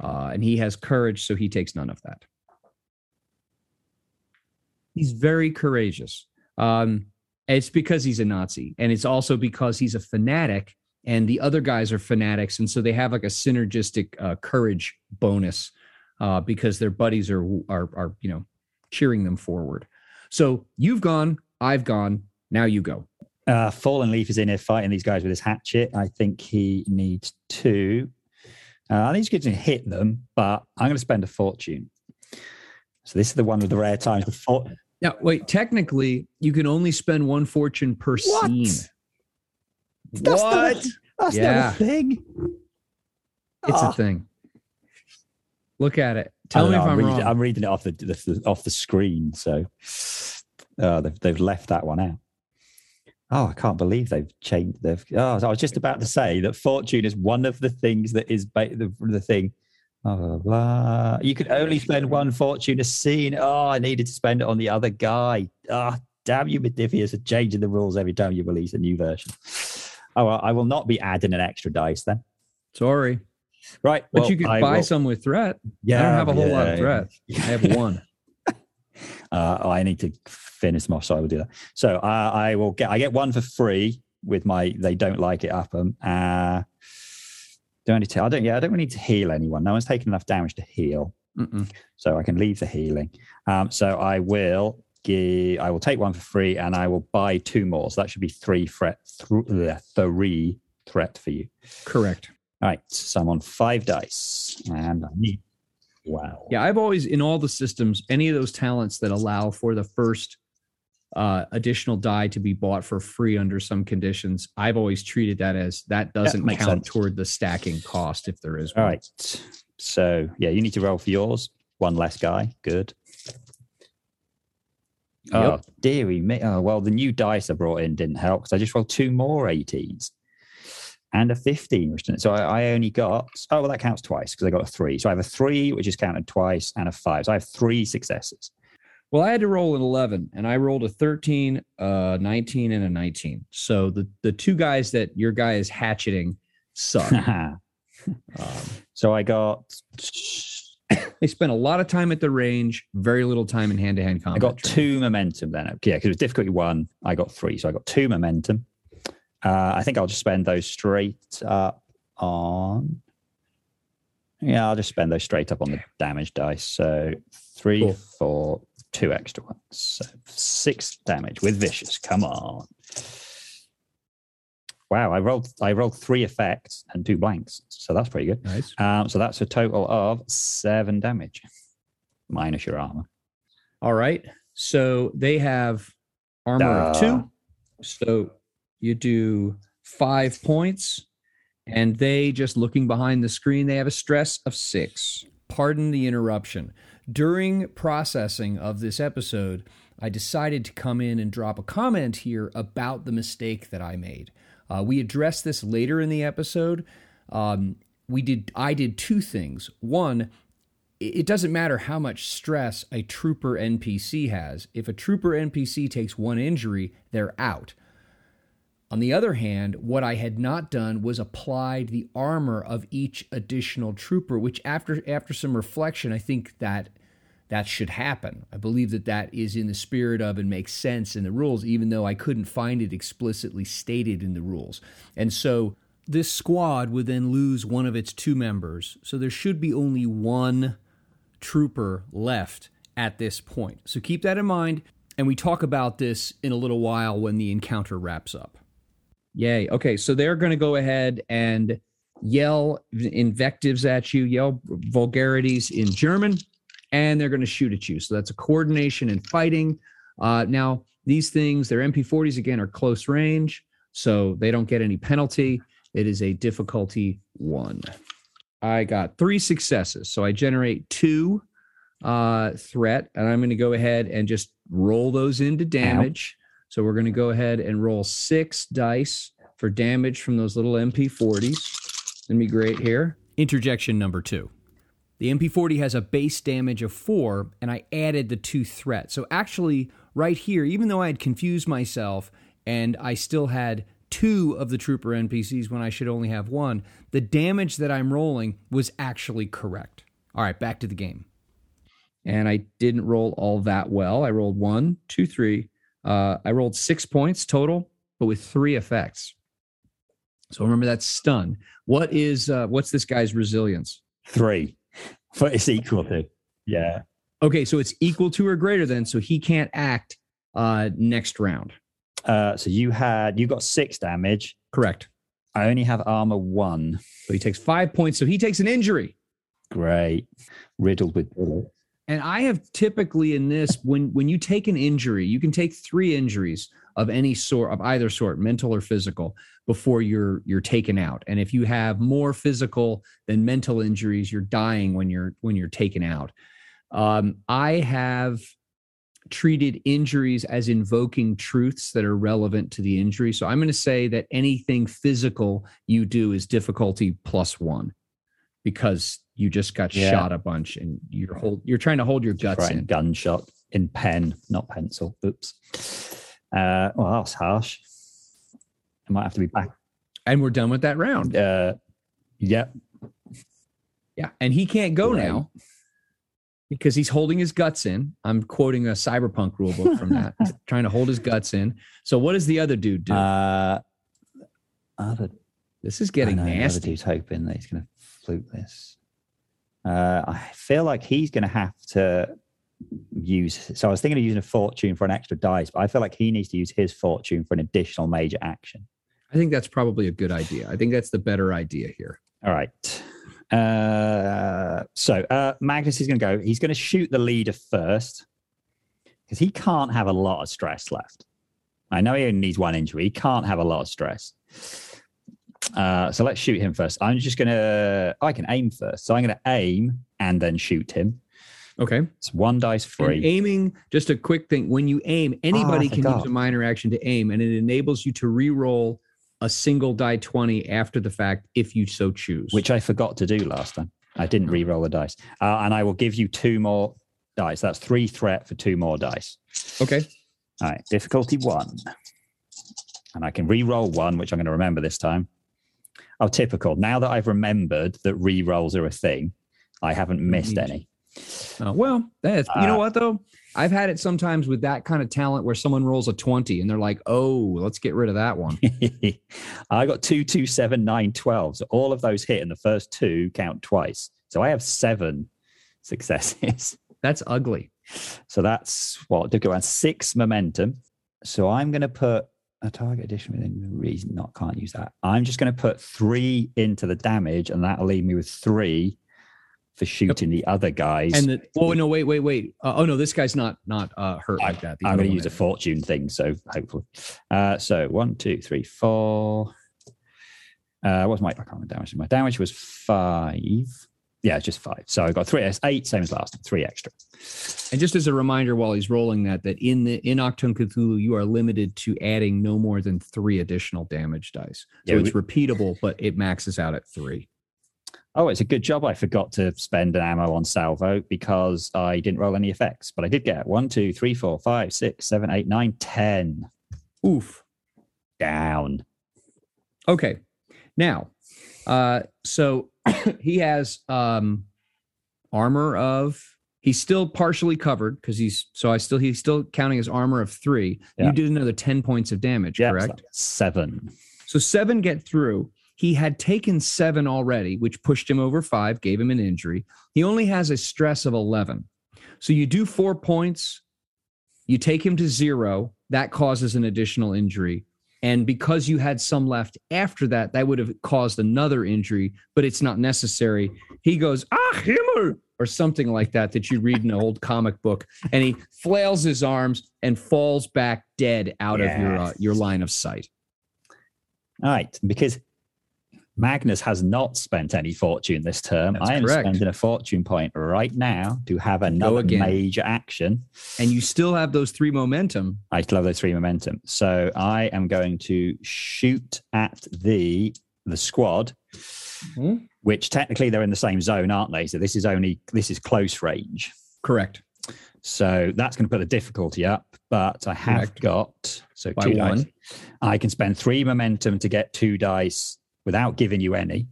Uh, and he has courage, so he takes none of that. He's very courageous. Um, it's because he's a Nazi, and it's also because he's a fanatic, and the other guys are fanatics, and so they have like a synergistic uh, courage bonus uh, because their buddies are are are you know cheering them forward. So you've gone, I've gone. Now you go. Uh, Fallen Leaf is in here fighting these guys with his hatchet. I think he needs two. Uh, I think he's good to hit them, but I'm going to spend a fortune. So this is the one with the rare times. Before. Now, wait. Technically, you can only spend one fortune per What? scene. That's what? Not, that's Yeah. not a thing. It's Oh. a thing. Look at it. Tell me know, if I'm, reading, wrong. I'm reading it off the, the off the screen, so uh, they've they've left that one out. Oh, I can't believe they've changed. They've. Oh, I was just about to say that fortune is one of the things that is ba- the, the thing. Blah, blah, blah. You could only spend one fortune a scene. Oh, I needed to spend it on the other guy. Ah, damn you, Modiphius, are changing the rules every time you release a new version. Oh, well, I will not be adding an extra dice then. Sorry, Right, but well, you could I buy will- some with threat. Yeah, I don't have a whole lot of threat. I have one. Uh, oh, I need to finish them off, so I will do that. So uh, I will get I get one for free with my they don't like it up them. Uh, do I need to? I don't. Yeah, I don't really need to heal anyone. No one's taken enough damage to heal, Mm-mm. so I can leave the healing. Um, so I will give. I will take one for free, and I will buy two more. So that should be three threat. Th- three threat for you. Correct. All right. So I'm on five dice, and I need. Wow. Yeah, I've always in all the systems, any of those talents that allow for the first uh, additional die to be bought for free under some conditions, I've always treated that as that doesn't makes count sense. toward the stacking cost if there is All one. right. So yeah, you need to roll for yours. One less guy. Good. Oh, dearie me. Oh, well, the new dice I brought in didn't help because I just rolled two more 18s and a 15. Which didn't, so I, I only got, oh, well, that counts twice because I got a three. So I have a three, which is counted twice, and a five. So I have three successes. Well, I had to roll an 11 and I rolled a 13, uh, 19, and a 19. So the, the two guys that your guy is hatcheting suck. um, so I got, they spent a lot of time at the range, very little time in hand to hand combat. I got training. two momentum then. Yeah, because it was difficulty one. I got three. So I got two momentum. Uh, I think I'll just spend those straight up on. Yeah, I'll just spend those straight up on the damage dice. So three, Cool. four, two extra ones. So six damage with vicious. Come on. Wow, I rolled I rolled three effects and two blanks. So that's pretty good. Nice. Um, so that's a total of seven damage. Minus your armor. All right. So they have armor of two. So you do five points, and they just looking behind the screen, they have a stress of six. Pardon the interruption. During processing of this episode, I decided to come in and drop a comment here about the mistake that I made. Uh, we addressed this later in the episode. Um, we did. I did two things. One, it doesn't matter how much stress a trooper NPC has. If a trooper NPC takes one injury, they're out. On the other hand, what I had not done was applied the armor of each additional trooper, which after after some reflection, I think that that should happen. I believe that that is in the spirit of and makes sense in the rules, even though I couldn't find it explicitly stated in the rules. And so this squad would then lose one of its two members. So there should be only one trooper left at this point. So keep that in mind. And we talk about this in a little while when the encounter wraps up. Yay. Okay. So they're going to go ahead and yell invectives at you, yell vulgarities in German, and they're going to shoot at you. So that's a coordination and fighting. Uh, now, these things, their MP40s again are close range, so they don't get any penalty. It is a difficulty one. I got three successes. So I generate two uh, threat, and I'm going to go ahead and just roll those into damage. So we're going to go ahead and roll six dice for damage from those little MP40s. Gonna be great here. Interjection number two. The MP40 has a base damage of four, and I added the two threat. So actually, right here, even though I had confused myself and I still had two of the trooper NPCs when I should only have one, the damage that I'm rolling was actually correct. All right, back to the game. And I didn't roll all that well. I rolled one, two, three. Uh, I rolled six points total, but with three effects. So remember that's stun. What is uh, what's this guy's resilience? Three. But it's equal to. Yeah. Okay, so it's equal to or greater than, so he can't act uh, next round. Uh, so you had you got six damage. Correct. I only have armor one. So he takes five points. So he takes an injury. Great. Riddled with bullets. And I have typically in this, when when you take an injury, you can take three injuries of any sort, of either sort, mental or physical, before you're you're taken out. And if you have more physical than mental injuries, you're dying when you're when you're taken out. Um, I have treated injuries as invoking truths that are relevant to the injury. So I'm going to say that anything physical you do is difficulty plus one because you just got Yeah. shot a bunch and you're hold you're trying to hold your guts Right, in. gunshot in pen, not pencil. Oops. Uh, well, that's harsh. I might have to be back. And we're done with that round. Uh, yep. Yeah. And he can't go Right. now because he's holding his guts in. I'm quoting a cyberpunk rule book from that, trying to hold his guts in. So what does the other dude do? Uh, other, this is getting I know, The other nasty. dude's hoping that he's going to fluke this. Uh, I feel like he's going to have to use. So I was thinking of using a fortune for an extra dice, but I feel like he needs to use his fortune for an additional major action. I think that's probably a good idea. I think that's the better idea here. All right. Uh, so uh, Magnus is going to go. He's going to shoot the leader first because he can't have a lot of stress left. I know he only needs one injury. He can't have a lot of stress. Uh, so let's shoot him first. I'm just going to. I can aim first. So I'm going to aim and then shoot him. Okay. It's one dice And free. aiming, just a quick thing. When you aim, anybody I can use a minor action to aim, and it enables you to re-roll a single die 20 after the fact if you so choose. which I forgot to do last time. I didn't re-roll the dice, uh, and I will give you two more dice. That's three threat for two more dice. okay. All right, difficulty one, and I can re-roll one, which I'm going to remember this time. Oh, typical. Now that I've remembered that re-rolls are a thing, I haven't missed any. Oh, well, that's you know Uh, what though? I've had it sometimes with that kind of talent where someone rolls a 20 and they're like, oh, let's get rid of that one. I got two, two, seven, nine, twelve. So all of those hit, and the first two count twice. So I have seven successes. That's ugly. So that's what did go around six momentum. So I'm going to put a target addition within reason. Not can't use that. I'm just going to put three into the damage, and that'll leave me with three for shooting the other guys. And the, oh no, wait, wait, wait. Uh, oh no, this guy's not not uh, hurt like that. The I'm going to use a fortune thing, so hopefully. Uh, so one, two, three, four. Uh, what's my I can't remember damage? My damage was five. Yeah, just five. So I got three. Eight, same as last. Three extra. And just as a reminder, while he's rolling that, that in the in Achtung Cthulhu, you are limited to adding no more than three additional damage dice. So Yeah, it's repeatable, but it maxes out at three. Oh, it's a good job I forgot to spend an ammo on salvo because I didn't roll any effects, but I did get one, two, three, four, five, six, seven, eight, nine, ten Oof. down. Okay. Now, uh, so he has um armor of he's still partially covered because he's so I still he's still counting his armor of three. Yeah. You did another 10 points of damage, Yeah, correct? seven. So seven get through. He had taken seven already, which pushed him over five, gave him an injury. He only has a stress of 11. So you do four points, you take him to zero, that causes an additional injury. And because you had some left after that, that would have caused another injury, but it's not necessary. He goes, ah, Himmel, or something like that, that you read in an old comic book. And he flails his arms and falls back dead out of your, uh, your line of sight. All right, because Magnus has not spent any fortune this term. That's I am correct. spending a fortune point right now to have another major action. and you still have those three momentum. I still have those three momentum. So I am going to shoot at the the squad, Hmm? which technically they're in the same zone, aren't they? So this is only this is close range. Correct. So that's going to put the difficulty up. But I have Correct. got so By two one. dice. I can spend three momentum to get two dice without giving you any,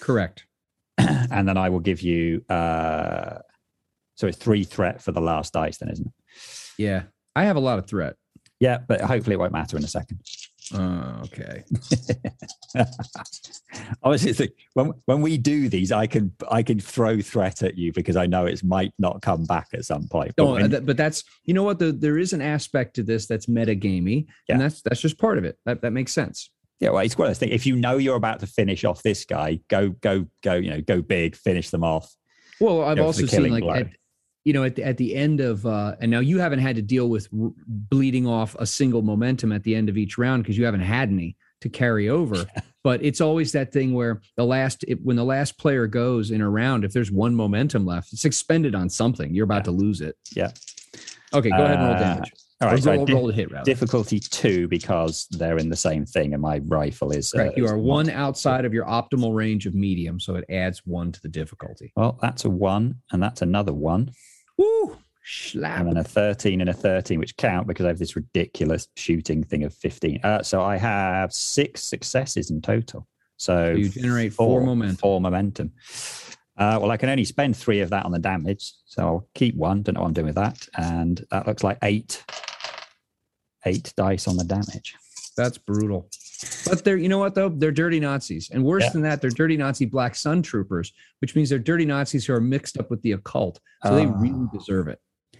Correct. and then I will give you. uh So it's three threat for the last dice, then, isn't it? Yeah. I have a lot of threat. Yeah, but hopefully it won't matter in a second. Uh, okay. Like, when when we do these, I can I can throw threat at you because I know it might not come back at some point. But No, when- but that's you know what the, there is an aspect to this that's metagamey, Yeah. and that's that's just part of it. That that makes sense. Yeah, well, it's one of those things. If you know you're about to finish off this guy, go go go. You know, go big, finish them off. Well, I've also seen like at, you know at the, at the end of uh, and now you haven't had to deal with r- bleeding off a single momentum at the end of each round because you haven't had any to carry over. but it's always that thing where the last it, when the last player goes in a round, if there's one momentum left, it's expended on something. You're about to lose it. Yeah. Okay, go ahead and roll Uh, damage. All right, so roll, roll hit rather. difficulty two because they're in the same thing, and my rifle is. uh, Correct. You are one outside of your optimal range of medium, so it adds one to the difficulty. Well, that's a one, and that's another one, Woo! Slap. and then a thirteen and a thirteen, which count because I have this ridiculous shooting thing of fifteen. Uh, so I have six successes in total. So, So you generate four momentum. Four momentum. Uh, well, I can only spend three of that on the damage, so I'll keep one. Don't know what I'm doing with that, and that looks like eight, eight dice on the damage. That's brutal. But they're, you know what though? They're dirty Nazis, and worse Yeah. than that, they're dirty Nazi Black Sun troopers, which means they're dirty Nazis who are mixed up with the occult. So they Ah. really deserve it.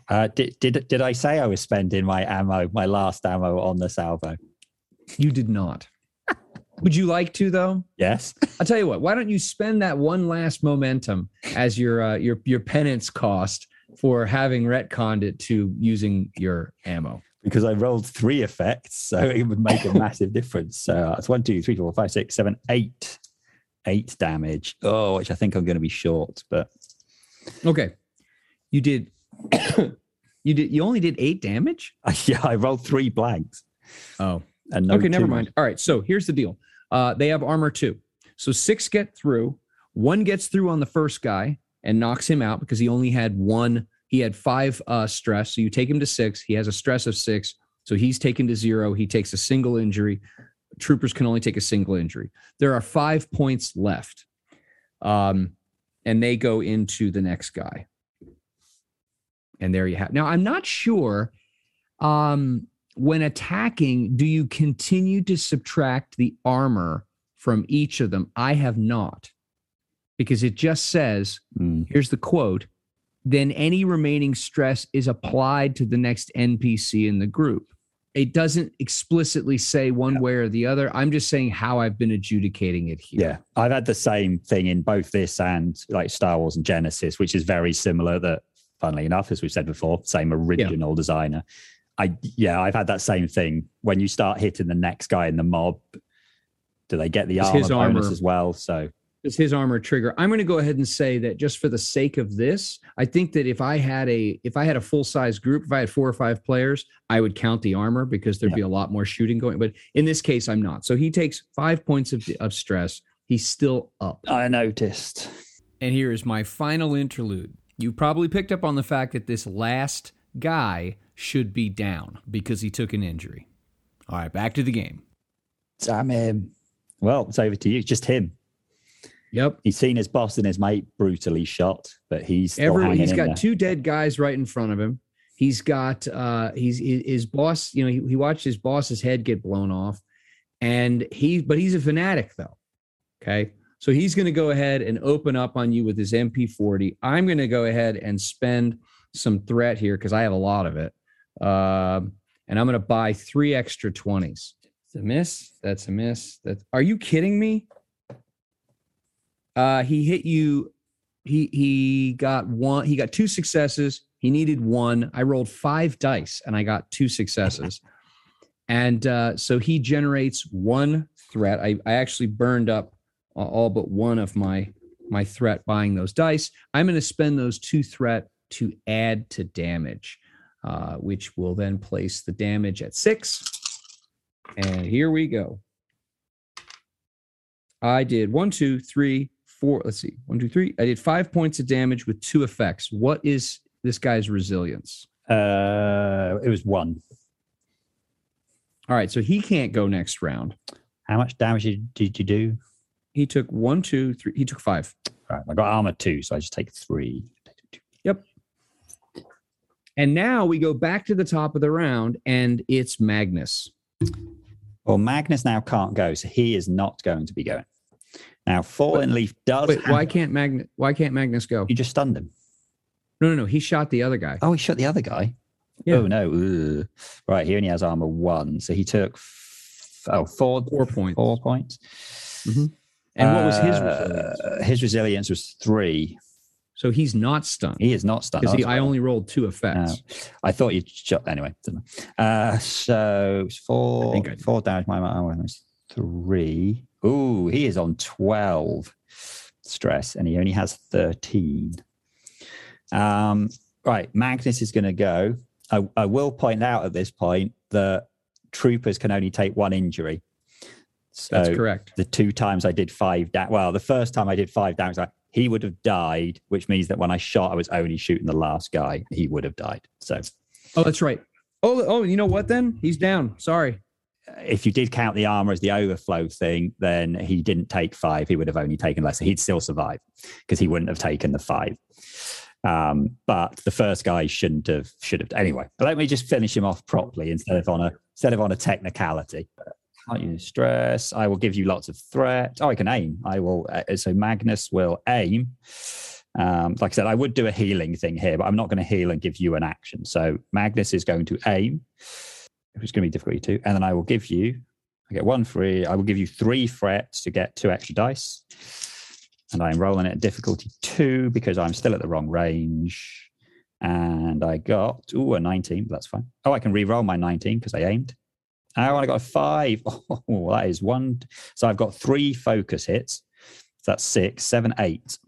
Uh, did, did did I say I was spending my ammo, my last ammo on the salvo? You did not. Would you like to though? Yes. I'll tell you what. Why don't you spend that one last momentum as your uh, your your penance cost for having retconned it to using your ammo? Because I rolled three effects, so it would make a massive difference. So it's one, two, three, four, five, six, seven, eight, eight damage. Oh, which I think I'm going to be short, but Okay, you did. you did. You only did eight damage. yeah, I rolled three blanks. Oh, And no okay, never mind. All right, so here's the deal. Uh, they have armor two, so six get through. One gets through on the first guy and knocks him out because he only had one. He had five uh, stress, so you take him to six. He has a stress of six, so he's taken to zero. He takes a single injury. Troopers can only take a single injury. There are five points left, um, and they go into the next guy. And there you have. Now I'm not sure. Um, when attacking, do you continue to subtract the armor from each of them? I have not, because it just says Hmm. here's the quote then any remaining stress is applied to the next NPC in the group. it doesn't explicitly say one Yeah. way or the other. I'm just saying how I've been adjudicating it here. Yeah, I've had the same thing in both this and like Star Wars and Genesys, which is very similar. That, funnily enough, as we've said before, same original designer. I yeah, I've had that same thing. When you start hitting the next guy in the mob, do they get the It's armor, his bonus armor. as well? So It's his armor trigger. I'm going to go ahead and say that just for the sake of this, I think that if I had a if I had a full size group, if I had four or five players, I would count the armor because there'd Yeah. be a lot more shooting going. But in this case, I'm not. So he takes five points of, of stress. He's still up. I noticed. And here is my final interlude. You probably picked up on the fact that this last guy should be down because he took an injury. All right, back to the game. Damn him. Um, well, it's over to you. Just him. Yep. He's seen his boss and his mate brutally shot, but he's Every, he's got there. two dead guys right in front of him. He's got uh he's his boss, you know, he, he watched his boss's head get blown off. And he but he's a fanatic though. Okay. So he's going to go ahead and open up on you with his MP40. I'm going to go ahead and spend some threat here because I have a lot of it. Um, and I'm going to buy three extra 20s. It's a miss. That's a miss. That's are you kidding me? Uh, he hit you. He he got one. He got two successes. He needed one. I rolled five dice and I got two successes. and uh, so he generates one threat. I, I actually burned up all but one of my my threat buying those dice. I'm going to spend those two threat to add to damage, uh, which will then place the damage at six. And here we go. I did one, two, three, four. Let's see, one, two, three. I did five points of damage with two effects. What is this guy's resilience? Uh, it was one. All right, so he can't go next round. How much damage did, did you do? He took one, two, three. He took five. Right, I got armor two, so I just take three. Yep. And now we go back to the top of the round, and it's Magnus. Well, Magnus now can't go, so he is not going to be going. Now, Fallen Leaf does. Wait, have- why can't Magnus? Why can't Magnus go? you just stunned him? No, no, no. He shot the other guy. Oh, he shot the other guy. Yeah. Oh no! Ugh. Right, he only has armor one, so he took f- oh four Four points. four points. And what was his Uh, resilience? His resilience was three. So he's not stunned He is not stunned. because I only rolled two effects. I thought you shot anyway. Uh, so it's four, I think I did. four damage. My armor was three. Ooh, he is on twelve stress, and he only has thirteen. Um, right, Magnus is going to go. I, I will point out at this point that troopers can only take one injury. So That's correct. the two times I did five damage. Well, the first time I did five damage, like, he would have died, which means that when I shot, I was only shooting the last guy. He would have died. So Oh, that's right. Oh, oh, you know what? Then he's down. Sorry. If you did count the armor as the overflow thing, then he didn't take five. He would have only taken less. He'd still survive because he wouldn't have taken the five. Um, but the first guy shouldn't have. Should have. Anyway, let me just finish him off properly instead of on a instead of on a technicality. Can't use stress. I will give you lots of threat. Oh, I can aim. I will. Uh, so Magnus will aim. Um, like I said, I would do a healing thing here, but I'm not going to heal and give you an action. So Magnus is going to aim, is going to be difficulty two, and then I will give you. I get one free. I will give you three threats to get two extra dice, and I'm rolling it at difficulty two because I'm still at the wrong range. And I got ooh a 19, but that's fine. Oh, I can re-roll my 19 because I aimed. Oh, I got a five. Oh, that is one. So I've got three focus hits. So that's six, seven, eight.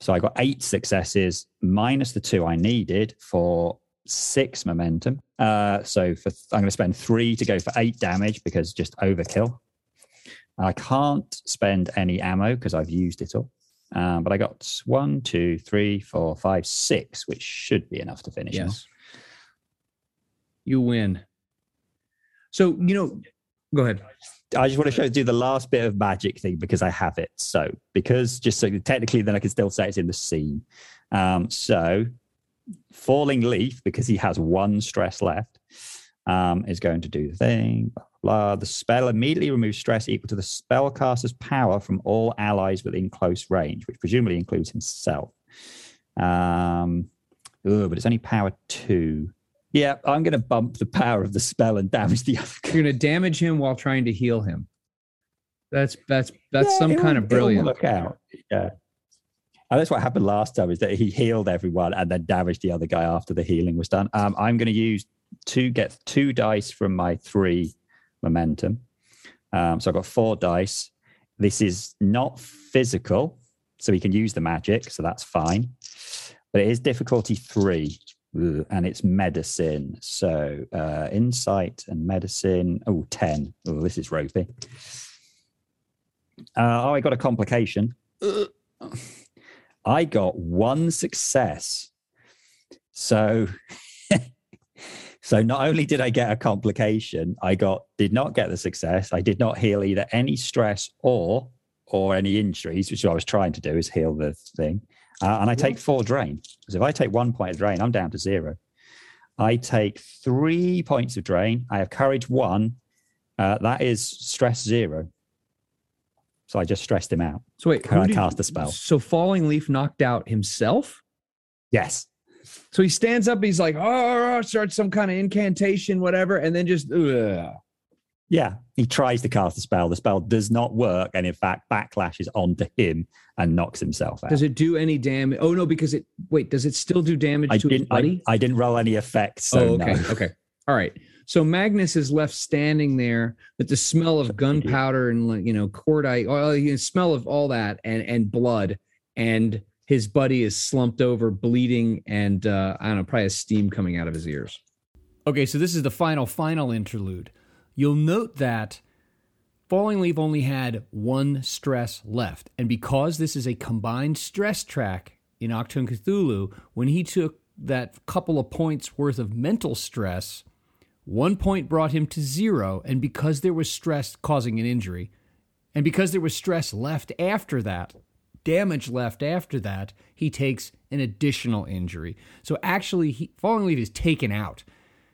So I got eight successes minus the two I needed for six momentum. Uh, so for I'm going to spend three to go for eight damage because just overkill. I can't spend any ammo because I've used it all. Um, but I got one, two, three, four, five, six, which should be enough to finish. Yes. You win. So, you know, go ahead. I just want to show do the last bit of magic thing because I have it. So because just so technically, then I can still say it's in the scene. Um, so falling leaf because he has one stress left um, is going to do the thing. Blah, blah. The spell immediately removes stress equal to the spellcaster's power from all allies within close range, which presumably includes himself. Um, oh, but it's only power two. Yeah, I'm going to bump the power of the spell and damage the other guy. You're going to damage him while trying to heal him. That's that's that's Yeah, some kind of brilliant. Look out. Yeah. And that's what happened last time is that he healed everyone and then damaged the other guy after the healing was done. Um, I'm going to use two, get two dice from my three momentum. Um, so I've got four dice. This is not physical, so he can use the magic, so that's fine. But it is difficulty three, and it's medicine. So uh, insight and medicine. Oh, 10. Oh, this is ropey. Uh, oh, I got a complication. I got one success. So, so not only did I get a complication, I got did not get the success. I did not heal either any stress or or any injuries, which I was trying to do is heal the thing. Uh, and I take four drain because if I take one point of drain, I'm down to zero. I take three points of drain. I have courage one. Uh, that is stress zero. So I just stressed him out. So wait, Can I did- cast a spell? So Falling Leaf knocked out himself. Yes. So he stands up. He's like, oh, starts some kind of incantation, whatever, and then just. Ugh. Yeah. He tries to cast a spell. The spell does not work. And in fact, backlashes onto him and knocks himself out. Does it do any damage? Oh no, because it. Wait, does it still do damage I to his didn't, I, buddy? I didn't roll any effects. So oh, okay, no. okay, all right. So Magnus is left standing there with the smell of gunpowder and you know cordite, oil, you know, smell of all that and and blood, and his buddy is slumped over, bleeding, and uh, I don't know, probably has steam coming out of his ears. Okay, so this is the final, final interlude. You'll note that Falling Leaf only had one stress left. And because this is a combined stress track in Achtung Cthulhu, when he took that couple of points worth of mental stress, one point brought him to zero. And because there was stress causing an injury, and because there was stress left after that, damage left after that, he takes an additional injury. So actually, he, Falling Leaf is taken out.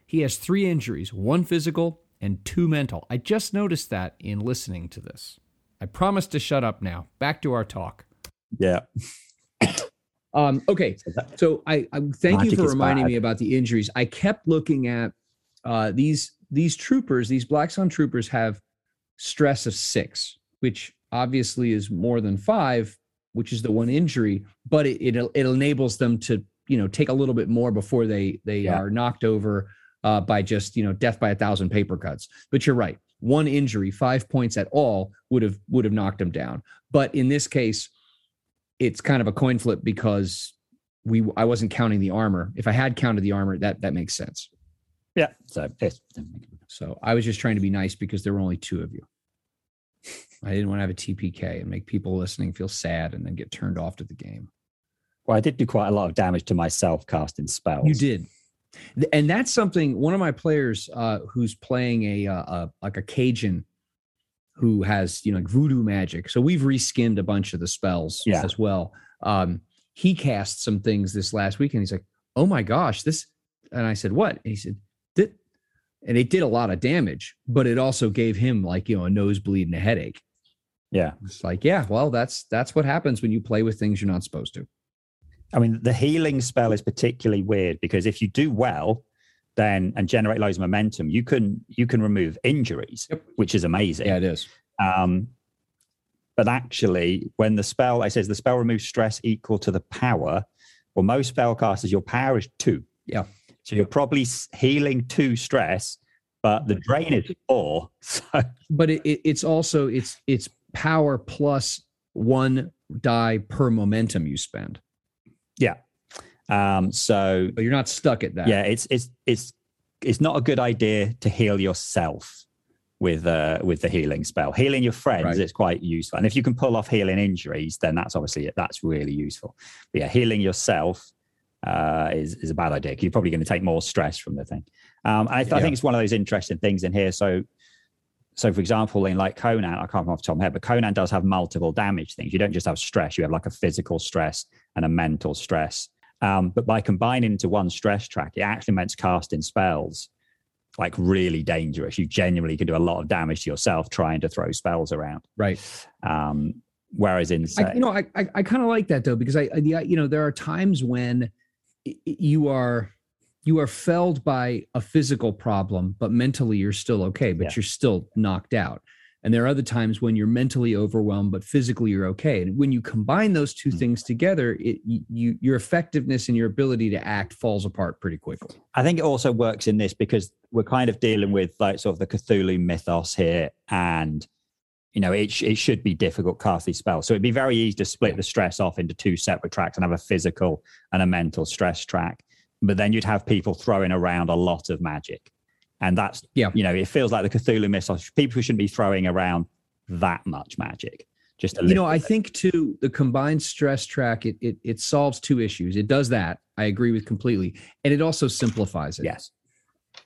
He has three injuries one physical and two mental. I just noticed that in listening to this. I promise to shut up now. Back to our talk. Yeah. Um, okay, So I, I thank you for reminding bad. me about the injuries. I kept looking at uh, these these troopers. These Black Sun troopers have stress of six, which obviously is more than five, which is the one injury. But it it, it enables them to you know take a little bit more before they they Yeah. are knocked over uh, by just you know death by a thousand paper cuts. But you're right. One injury, five points at all would have would have knocked them down. But in this case, it's kind of a coin flip because we I wasn't counting the armor. If I had counted the armor, that that makes sense. Yeah. So it's, So I was just trying to be nice because there were only two of you. I didn't want to have a TPK and make people listening feel sad and then get turned off to the game. well, I did do quite a lot of damage to myself casting spells. You did. And that's something one of my players uh, who's playing a, uh, a like a Cajun who has you know like voodoo magic. So we've reskinned a bunch of the spells Yeah. as well. Um, he cast some things this last week and he's like, "Oh my gosh, this!" And I said, "What?" And he said, "Did," and it did a lot of damage, but it also gave him like you know a nosebleed and a headache. Yeah. It's like, yeah, well, that's that's what happens when you play with things you're not supposed to. I mean, the healing spell is particularly weird because if you do well, then and generate loads of momentum, you can you can remove injuries, Yep. which is amazing. Yeah, it is. Um, but actually, when the spell, it says the spell removes stress equal to the power. Well, most spellcasters, your power is two. Yeah. So you're probably healing to stress, but the drain is four. So but it, it, it's also it's it's power plus one die per momentum you spend Yeah. um, so but you're not stuck at that yeah, it's it's it's it's not a good idea to heal yourself with uh with the healing spell. Healing your friends Right. is quite useful, and if you can pull off healing injuries, then that's obviously that's really useful. But yeah, healing yourself uh, is is a bad idea. You're probably going to take more stress from the thing. Um, I, th- I think it's one of those interesting things in here. So. So, for example, in like Conan, I can't remember off the top of my head, but Conan does have multiple damage things. You don't just have stress; you have like a physical stress and a mental stress. Um, but by combining into one stress track, it actually makes casting spells like really dangerous. You genuinely can do a lot of damage to yourself trying to throw spells around. right Um, whereas in I, you know i i, I kind of like that though because I, I the- you know there are times when you are you are felled by a physical problem, but mentally you're still okay, but Yeah. you're still knocked out. And there are other times when you're mentally overwhelmed, but physically you're okay. And when you combine those two Mm. things together, it you your effectiveness and your ability to act falls apart pretty quickly. I think it also works in this because we're kind of dealing with like sort of the Cthulhu mythos here, and you know it it should be difficult to cast these spells. So it'd be very easy to split the stress off into two separate tracks and have a physical and a mental stress track. But then you'd have people throwing around a lot of magic, and that's Yeah. you know it feels like the Cthulhu mythos. People shouldn't be throwing around that much magic. Just a you know little i think too the combined stress track it, it it solves two issues it does that i agree with completely and it also simplifies it yes.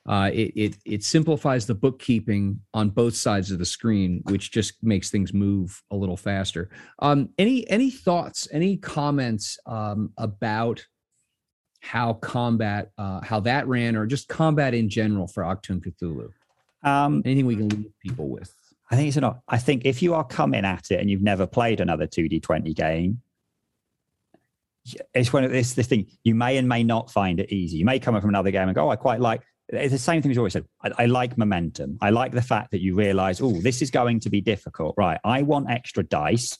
Uh, it, it it simplifies the bookkeeping on both sides of the screen which just makes things move a little faster um any any thoughts any comments um about how combat uh how that ran or just combat in general for Achtung Cthulhu Um, anything we can leave people with I think it's not. I think if you are coming at it and you've never played another 2D20 game, it's one of this this thing. You may and may not find it easy. You may come up from another game and go, "Oh, I quite like." It's the same thing as you always said. I, I like momentum. I like the fact that you realize, "Oh, this is going to be difficult." Right? I want extra dice,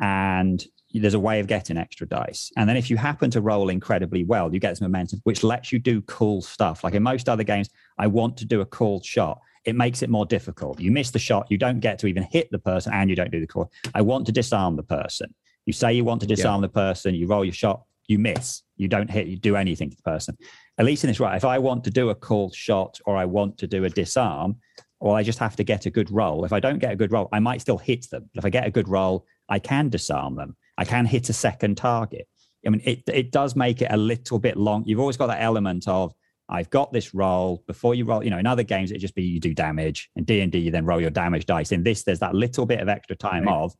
and there's a way of getting extra dice. And then if you happen to roll incredibly well, you get some momentum, which lets you do cool stuff. Like in most other games, I want to do a cool shot it makes it more difficult. You miss the shot, you don't get to even hit the person, and you don't do the call. I want to disarm the person. You say you want to disarm the person, you roll your shot, you miss, you don't hit, you do anything to the person. At least in this right, if I want to do a called shot or I want to do a disarm, or I just have to get a good roll. If I don't get a good roll, I might still hit them. If I get a good roll, I can disarm them. I can hit a second target. I mean, it it does make it a little bit long. You've always got that element of I've got this roll before you roll. You know, in other games, it just be you do damage. In D and D, you then roll your damage dice. In this, there's that little bit of extra time Right. of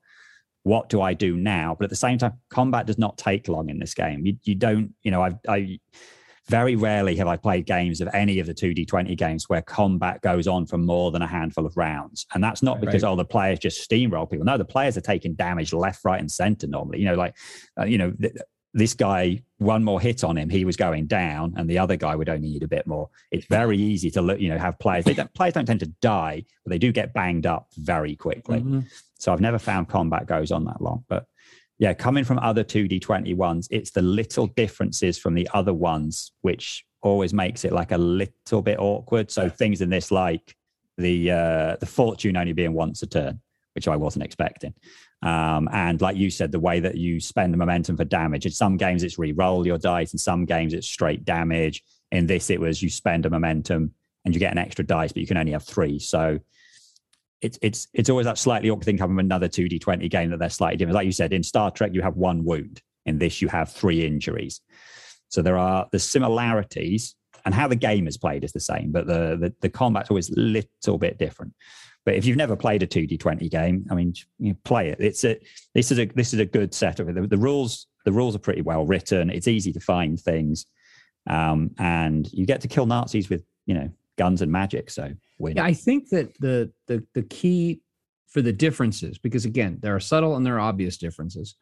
what do I do now? But at the same time, combat does not take long in this game. You you don't. You know, I've I very rarely have I played games of any of the two D twenty games where combat goes on for more than a handful of rounds, and that's not because Right. oh the players just steamroll people. No, the players are taking damage left, right, and center normally. You know, like uh, you know. Th- this guy, one more hit on him, he was going down, and the other guy would only need a bit more. It's very easy to look, you know, have players. They don't, players don't tend to die, but they do get banged up very quickly. Mhm. So I've never found combat goes on that long. But yeah, coming from other 2D20 ones, it's the little differences from the other ones which always makes it like a little bit awkward. So things in this like the uh the fortune only being once a turn, which I wasn't expecting. Um, and like you said, the way that you spend the momentum for damage. In some games, it's re-roll your dice. In some games, it's straight damage. In this, it was you spend a momentum and you get an extra dice, but you can only have three. So it's it's it's always that slightly awkward thing coming from another 2D20 game that they're slightly different. Like you said, in Star Trek, you have one wound. In this, you have three injuries. So there are the similarities, and how the game is played is the same, but the the, the combat's always a little bit different. But if you've never played a 2D20 game, I mean, you play it. It's a this is a this is a good set setup. The, the rules the rules are pretty well written. It's easy to find things, um, and you get to kill Nazis with you know guns and magic. So win. Yeah, I think that the the the key for the differences, because again, there are subtle and there are obvious differences.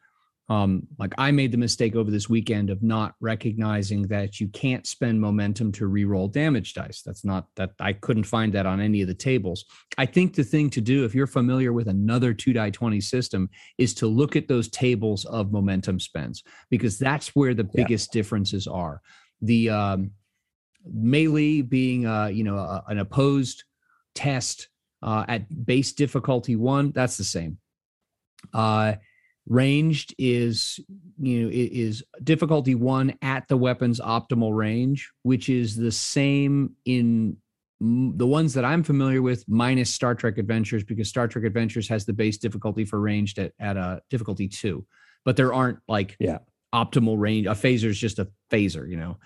Um, like I made the mistake over this weekend of not recognizing that you can't spend momentum to re-roll damage dice. That's not that I couldn't find that on any of the tables. I think the thing to do, if you're familiar with another two die 20 system, is to look at those tables of momentum spends, because that's where the Yeah. biggest differences are. The um melee being uh, you know, a, an opposed test uh, at base difficulty one, that's the same. Uh, ranged is you know is difficulty one at the weapon's optimal range, which is the same in the ones that I'm familiar with, minus Star Trek Adventures, because Star Trek Adventures has the base difficulty for ranged at at a difficulty two, but there aren't like Yeah. optimal range. A phaser is just a phaser, you know.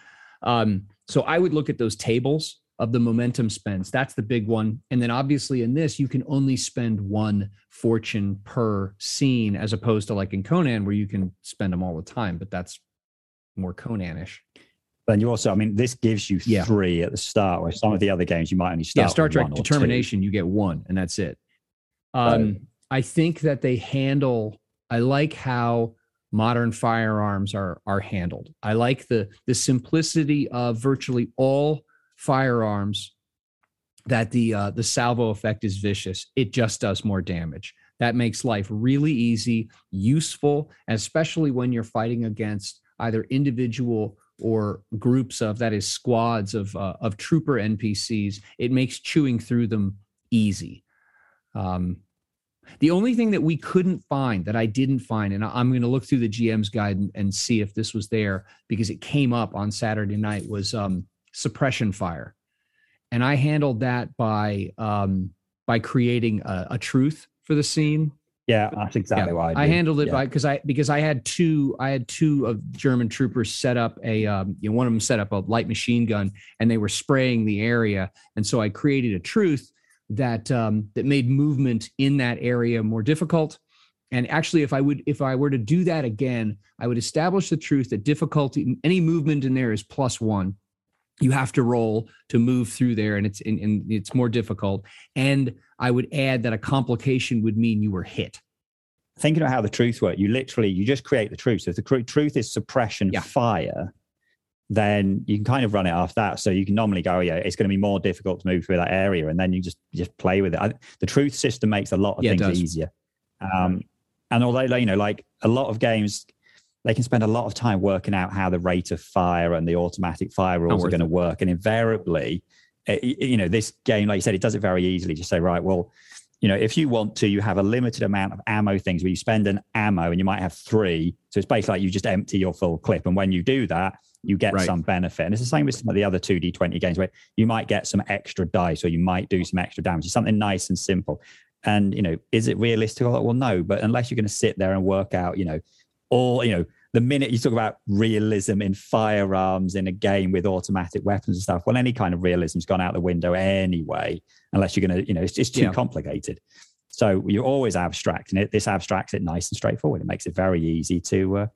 Um, so I would look at those tables of the momentum spends. That's the big one. And then obviously in this, you can only spend one fortune per scene, as opposed to like in Conan, where you can spend them all the time. But that's more Conanish. Then you also, I mean, this gives you Yeah. three at the start, where some of the other games you might only start. yeah, Star Trek one or two. Determination, you get one, and that's it. Um, I think that they handle. I like how modern firearms are are handled. I like the the simplicity of virtually all firearms that the uh, the salvo effect is vicious. It just does more damage. That makes life really easy, useful, especially when you're fighting against either individual or groups of that is squads of uh, of trooper NPCs. It makes chewing through them easy. Um, the only thing that we couldn't find that I didn't find, and I'm going to look through the GM's guide and, and, see if this was there because it came up on Saturday night, was um, suppression fire, and I handled that by um, by creating a, a, truth for the scene. Yeah, that's exactly yeah, why I, I, handled it yeah. by because I because I had two I had two of German troopers set up a um, you know one of them set up a light machine gun and they were spraying the area, and so I created a truth that um, that made movement in that area more difficult. And actually, if I would, if I were to do that again, I would establish the truth that difficulty, any movement in there is plus one. You have to roll to move through there, and it's and, and it's more difficult. And I would add that a complication would mean you were hit thinking about how the truth works, you literally you just create the truth. So if the truth is suppression yeah. fire, then you can kind of run it off that. So you can normally go, oh, yeah, it's going to be more difficult to move through that area, and then you just just play with it. I, the truth system makes a lot of yeah, things easier. Um, and although you know, like a lot of games, they can spend a lot of time working out how the rate of fire and the automatic fire rules are going to work, and invariably, it, eh, you know, this game, like you said, it does it very easily. Just say, right, well, you know, if you want to, you have a limited amount of ammo things where you spend an ammo and you might have three. So it's basically like you just empty your full clip. And when you do that, you get right. some benefit. And it's the same with some of the other 2D20 games where you might get some extra dice or you might do some extra damage. It's something nice and simple. And, you know, is it realistic? Well, no, but unless you're going to sit there and work out, you know, all, you know, the minute you talk about realism in firearms in a game with automatic weapons and stuff, well, any kind of realism's gone out the window anyway, unless you're going to, you know, it's just too yeah. complicated. So you're always abstracting it. This abstracts it nice and straightforward. It makes it very easy to uh,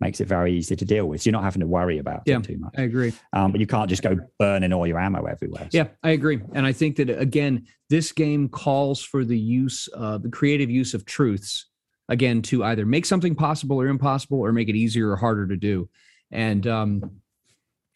makes it very easy to deal with. So you're not having to worry about yeah, it too much. I agree. Um, but you can't just go burning all your ammo everywhere. So. Yeah, I agree. And I think that again, this game calls for the use, uh, the creative use of truths again to either make something possible or impossible, or make it easier or harder to do. And um,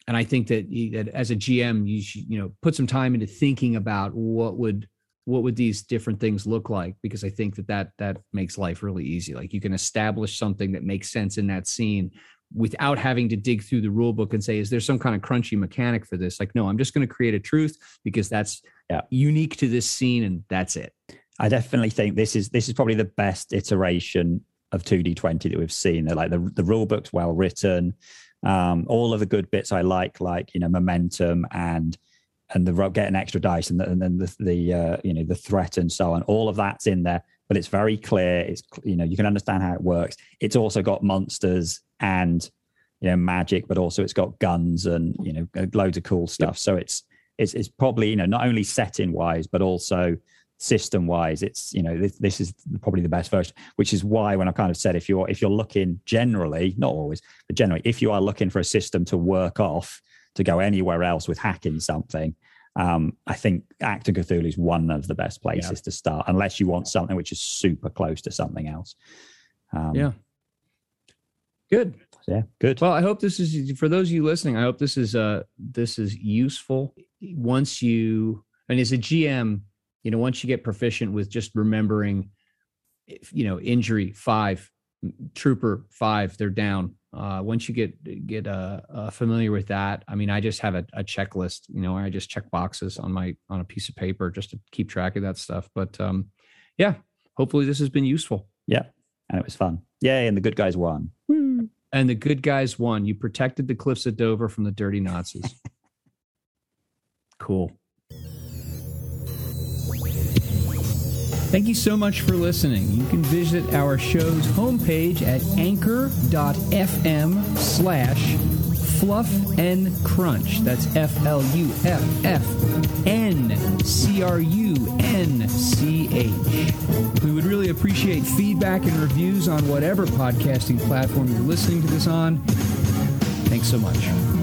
and I think that, that as a GM, you should, you know put some time into thinking about what would what would these different things look like? Because i think that that that makes life really easy. Like you can establish something that makes sense in that scene without having to dig through the rule book and say is there some kind of crunchy mechanic for this? Like no i'm just going to create a truth because that's yeah. unique to this scene and that's it. I definitely think this is this is probably the best iteration of 2d20 that we've seen. They're like the, the rule book's well written. Um, all of the good bits i like like you know momentum and and the rope getting extra dice and, the, and then the, the uh, you know the threat and so on all of that's in there but it's very clear it's you know you can understand how it works. It's also got monsters and you know magic but also it's got guns and you know loads of cool stuff. So it's it's it's probably you know not only setting wise but also system wise it's you know this, this is probably the best version which is why when i kind of said if you're if you're looking generally not always but generally if you are looking for a system to work off to go anywhere else with hacking something, um, I think Achtung Cthulhu is one of the best places yeah. to start, unless you want something which is super close to something else. Um, yeah. Good. Yeah. Good. Well, I hope this is for those of you listening. I hope this is uh this is useful. Once you and as a GM, you know, once you get proficient with just remembering, you know, injury five, trooper five, they're down uh, once you get get uh, uh, familiar with that, I mean, I just have a, a, checklist. You know, I just check boxes on my on a piece of paper just to keep track of that stuff. But um, yeah, hopefully this has been useful. Yeah, and it was fun. Yay! And the good guys won. And the good guys won. You protected the cliffs of Dover from the dirty Nazis. cool. Thank you so much for listening. You can visit our show's homepage at anchor.fm slash fluff and crunch. That's F L U F F N C R U N C H. We would really appreciate feedback and reviews on whatever podcasting platform you're listening to this on. Thanks so much.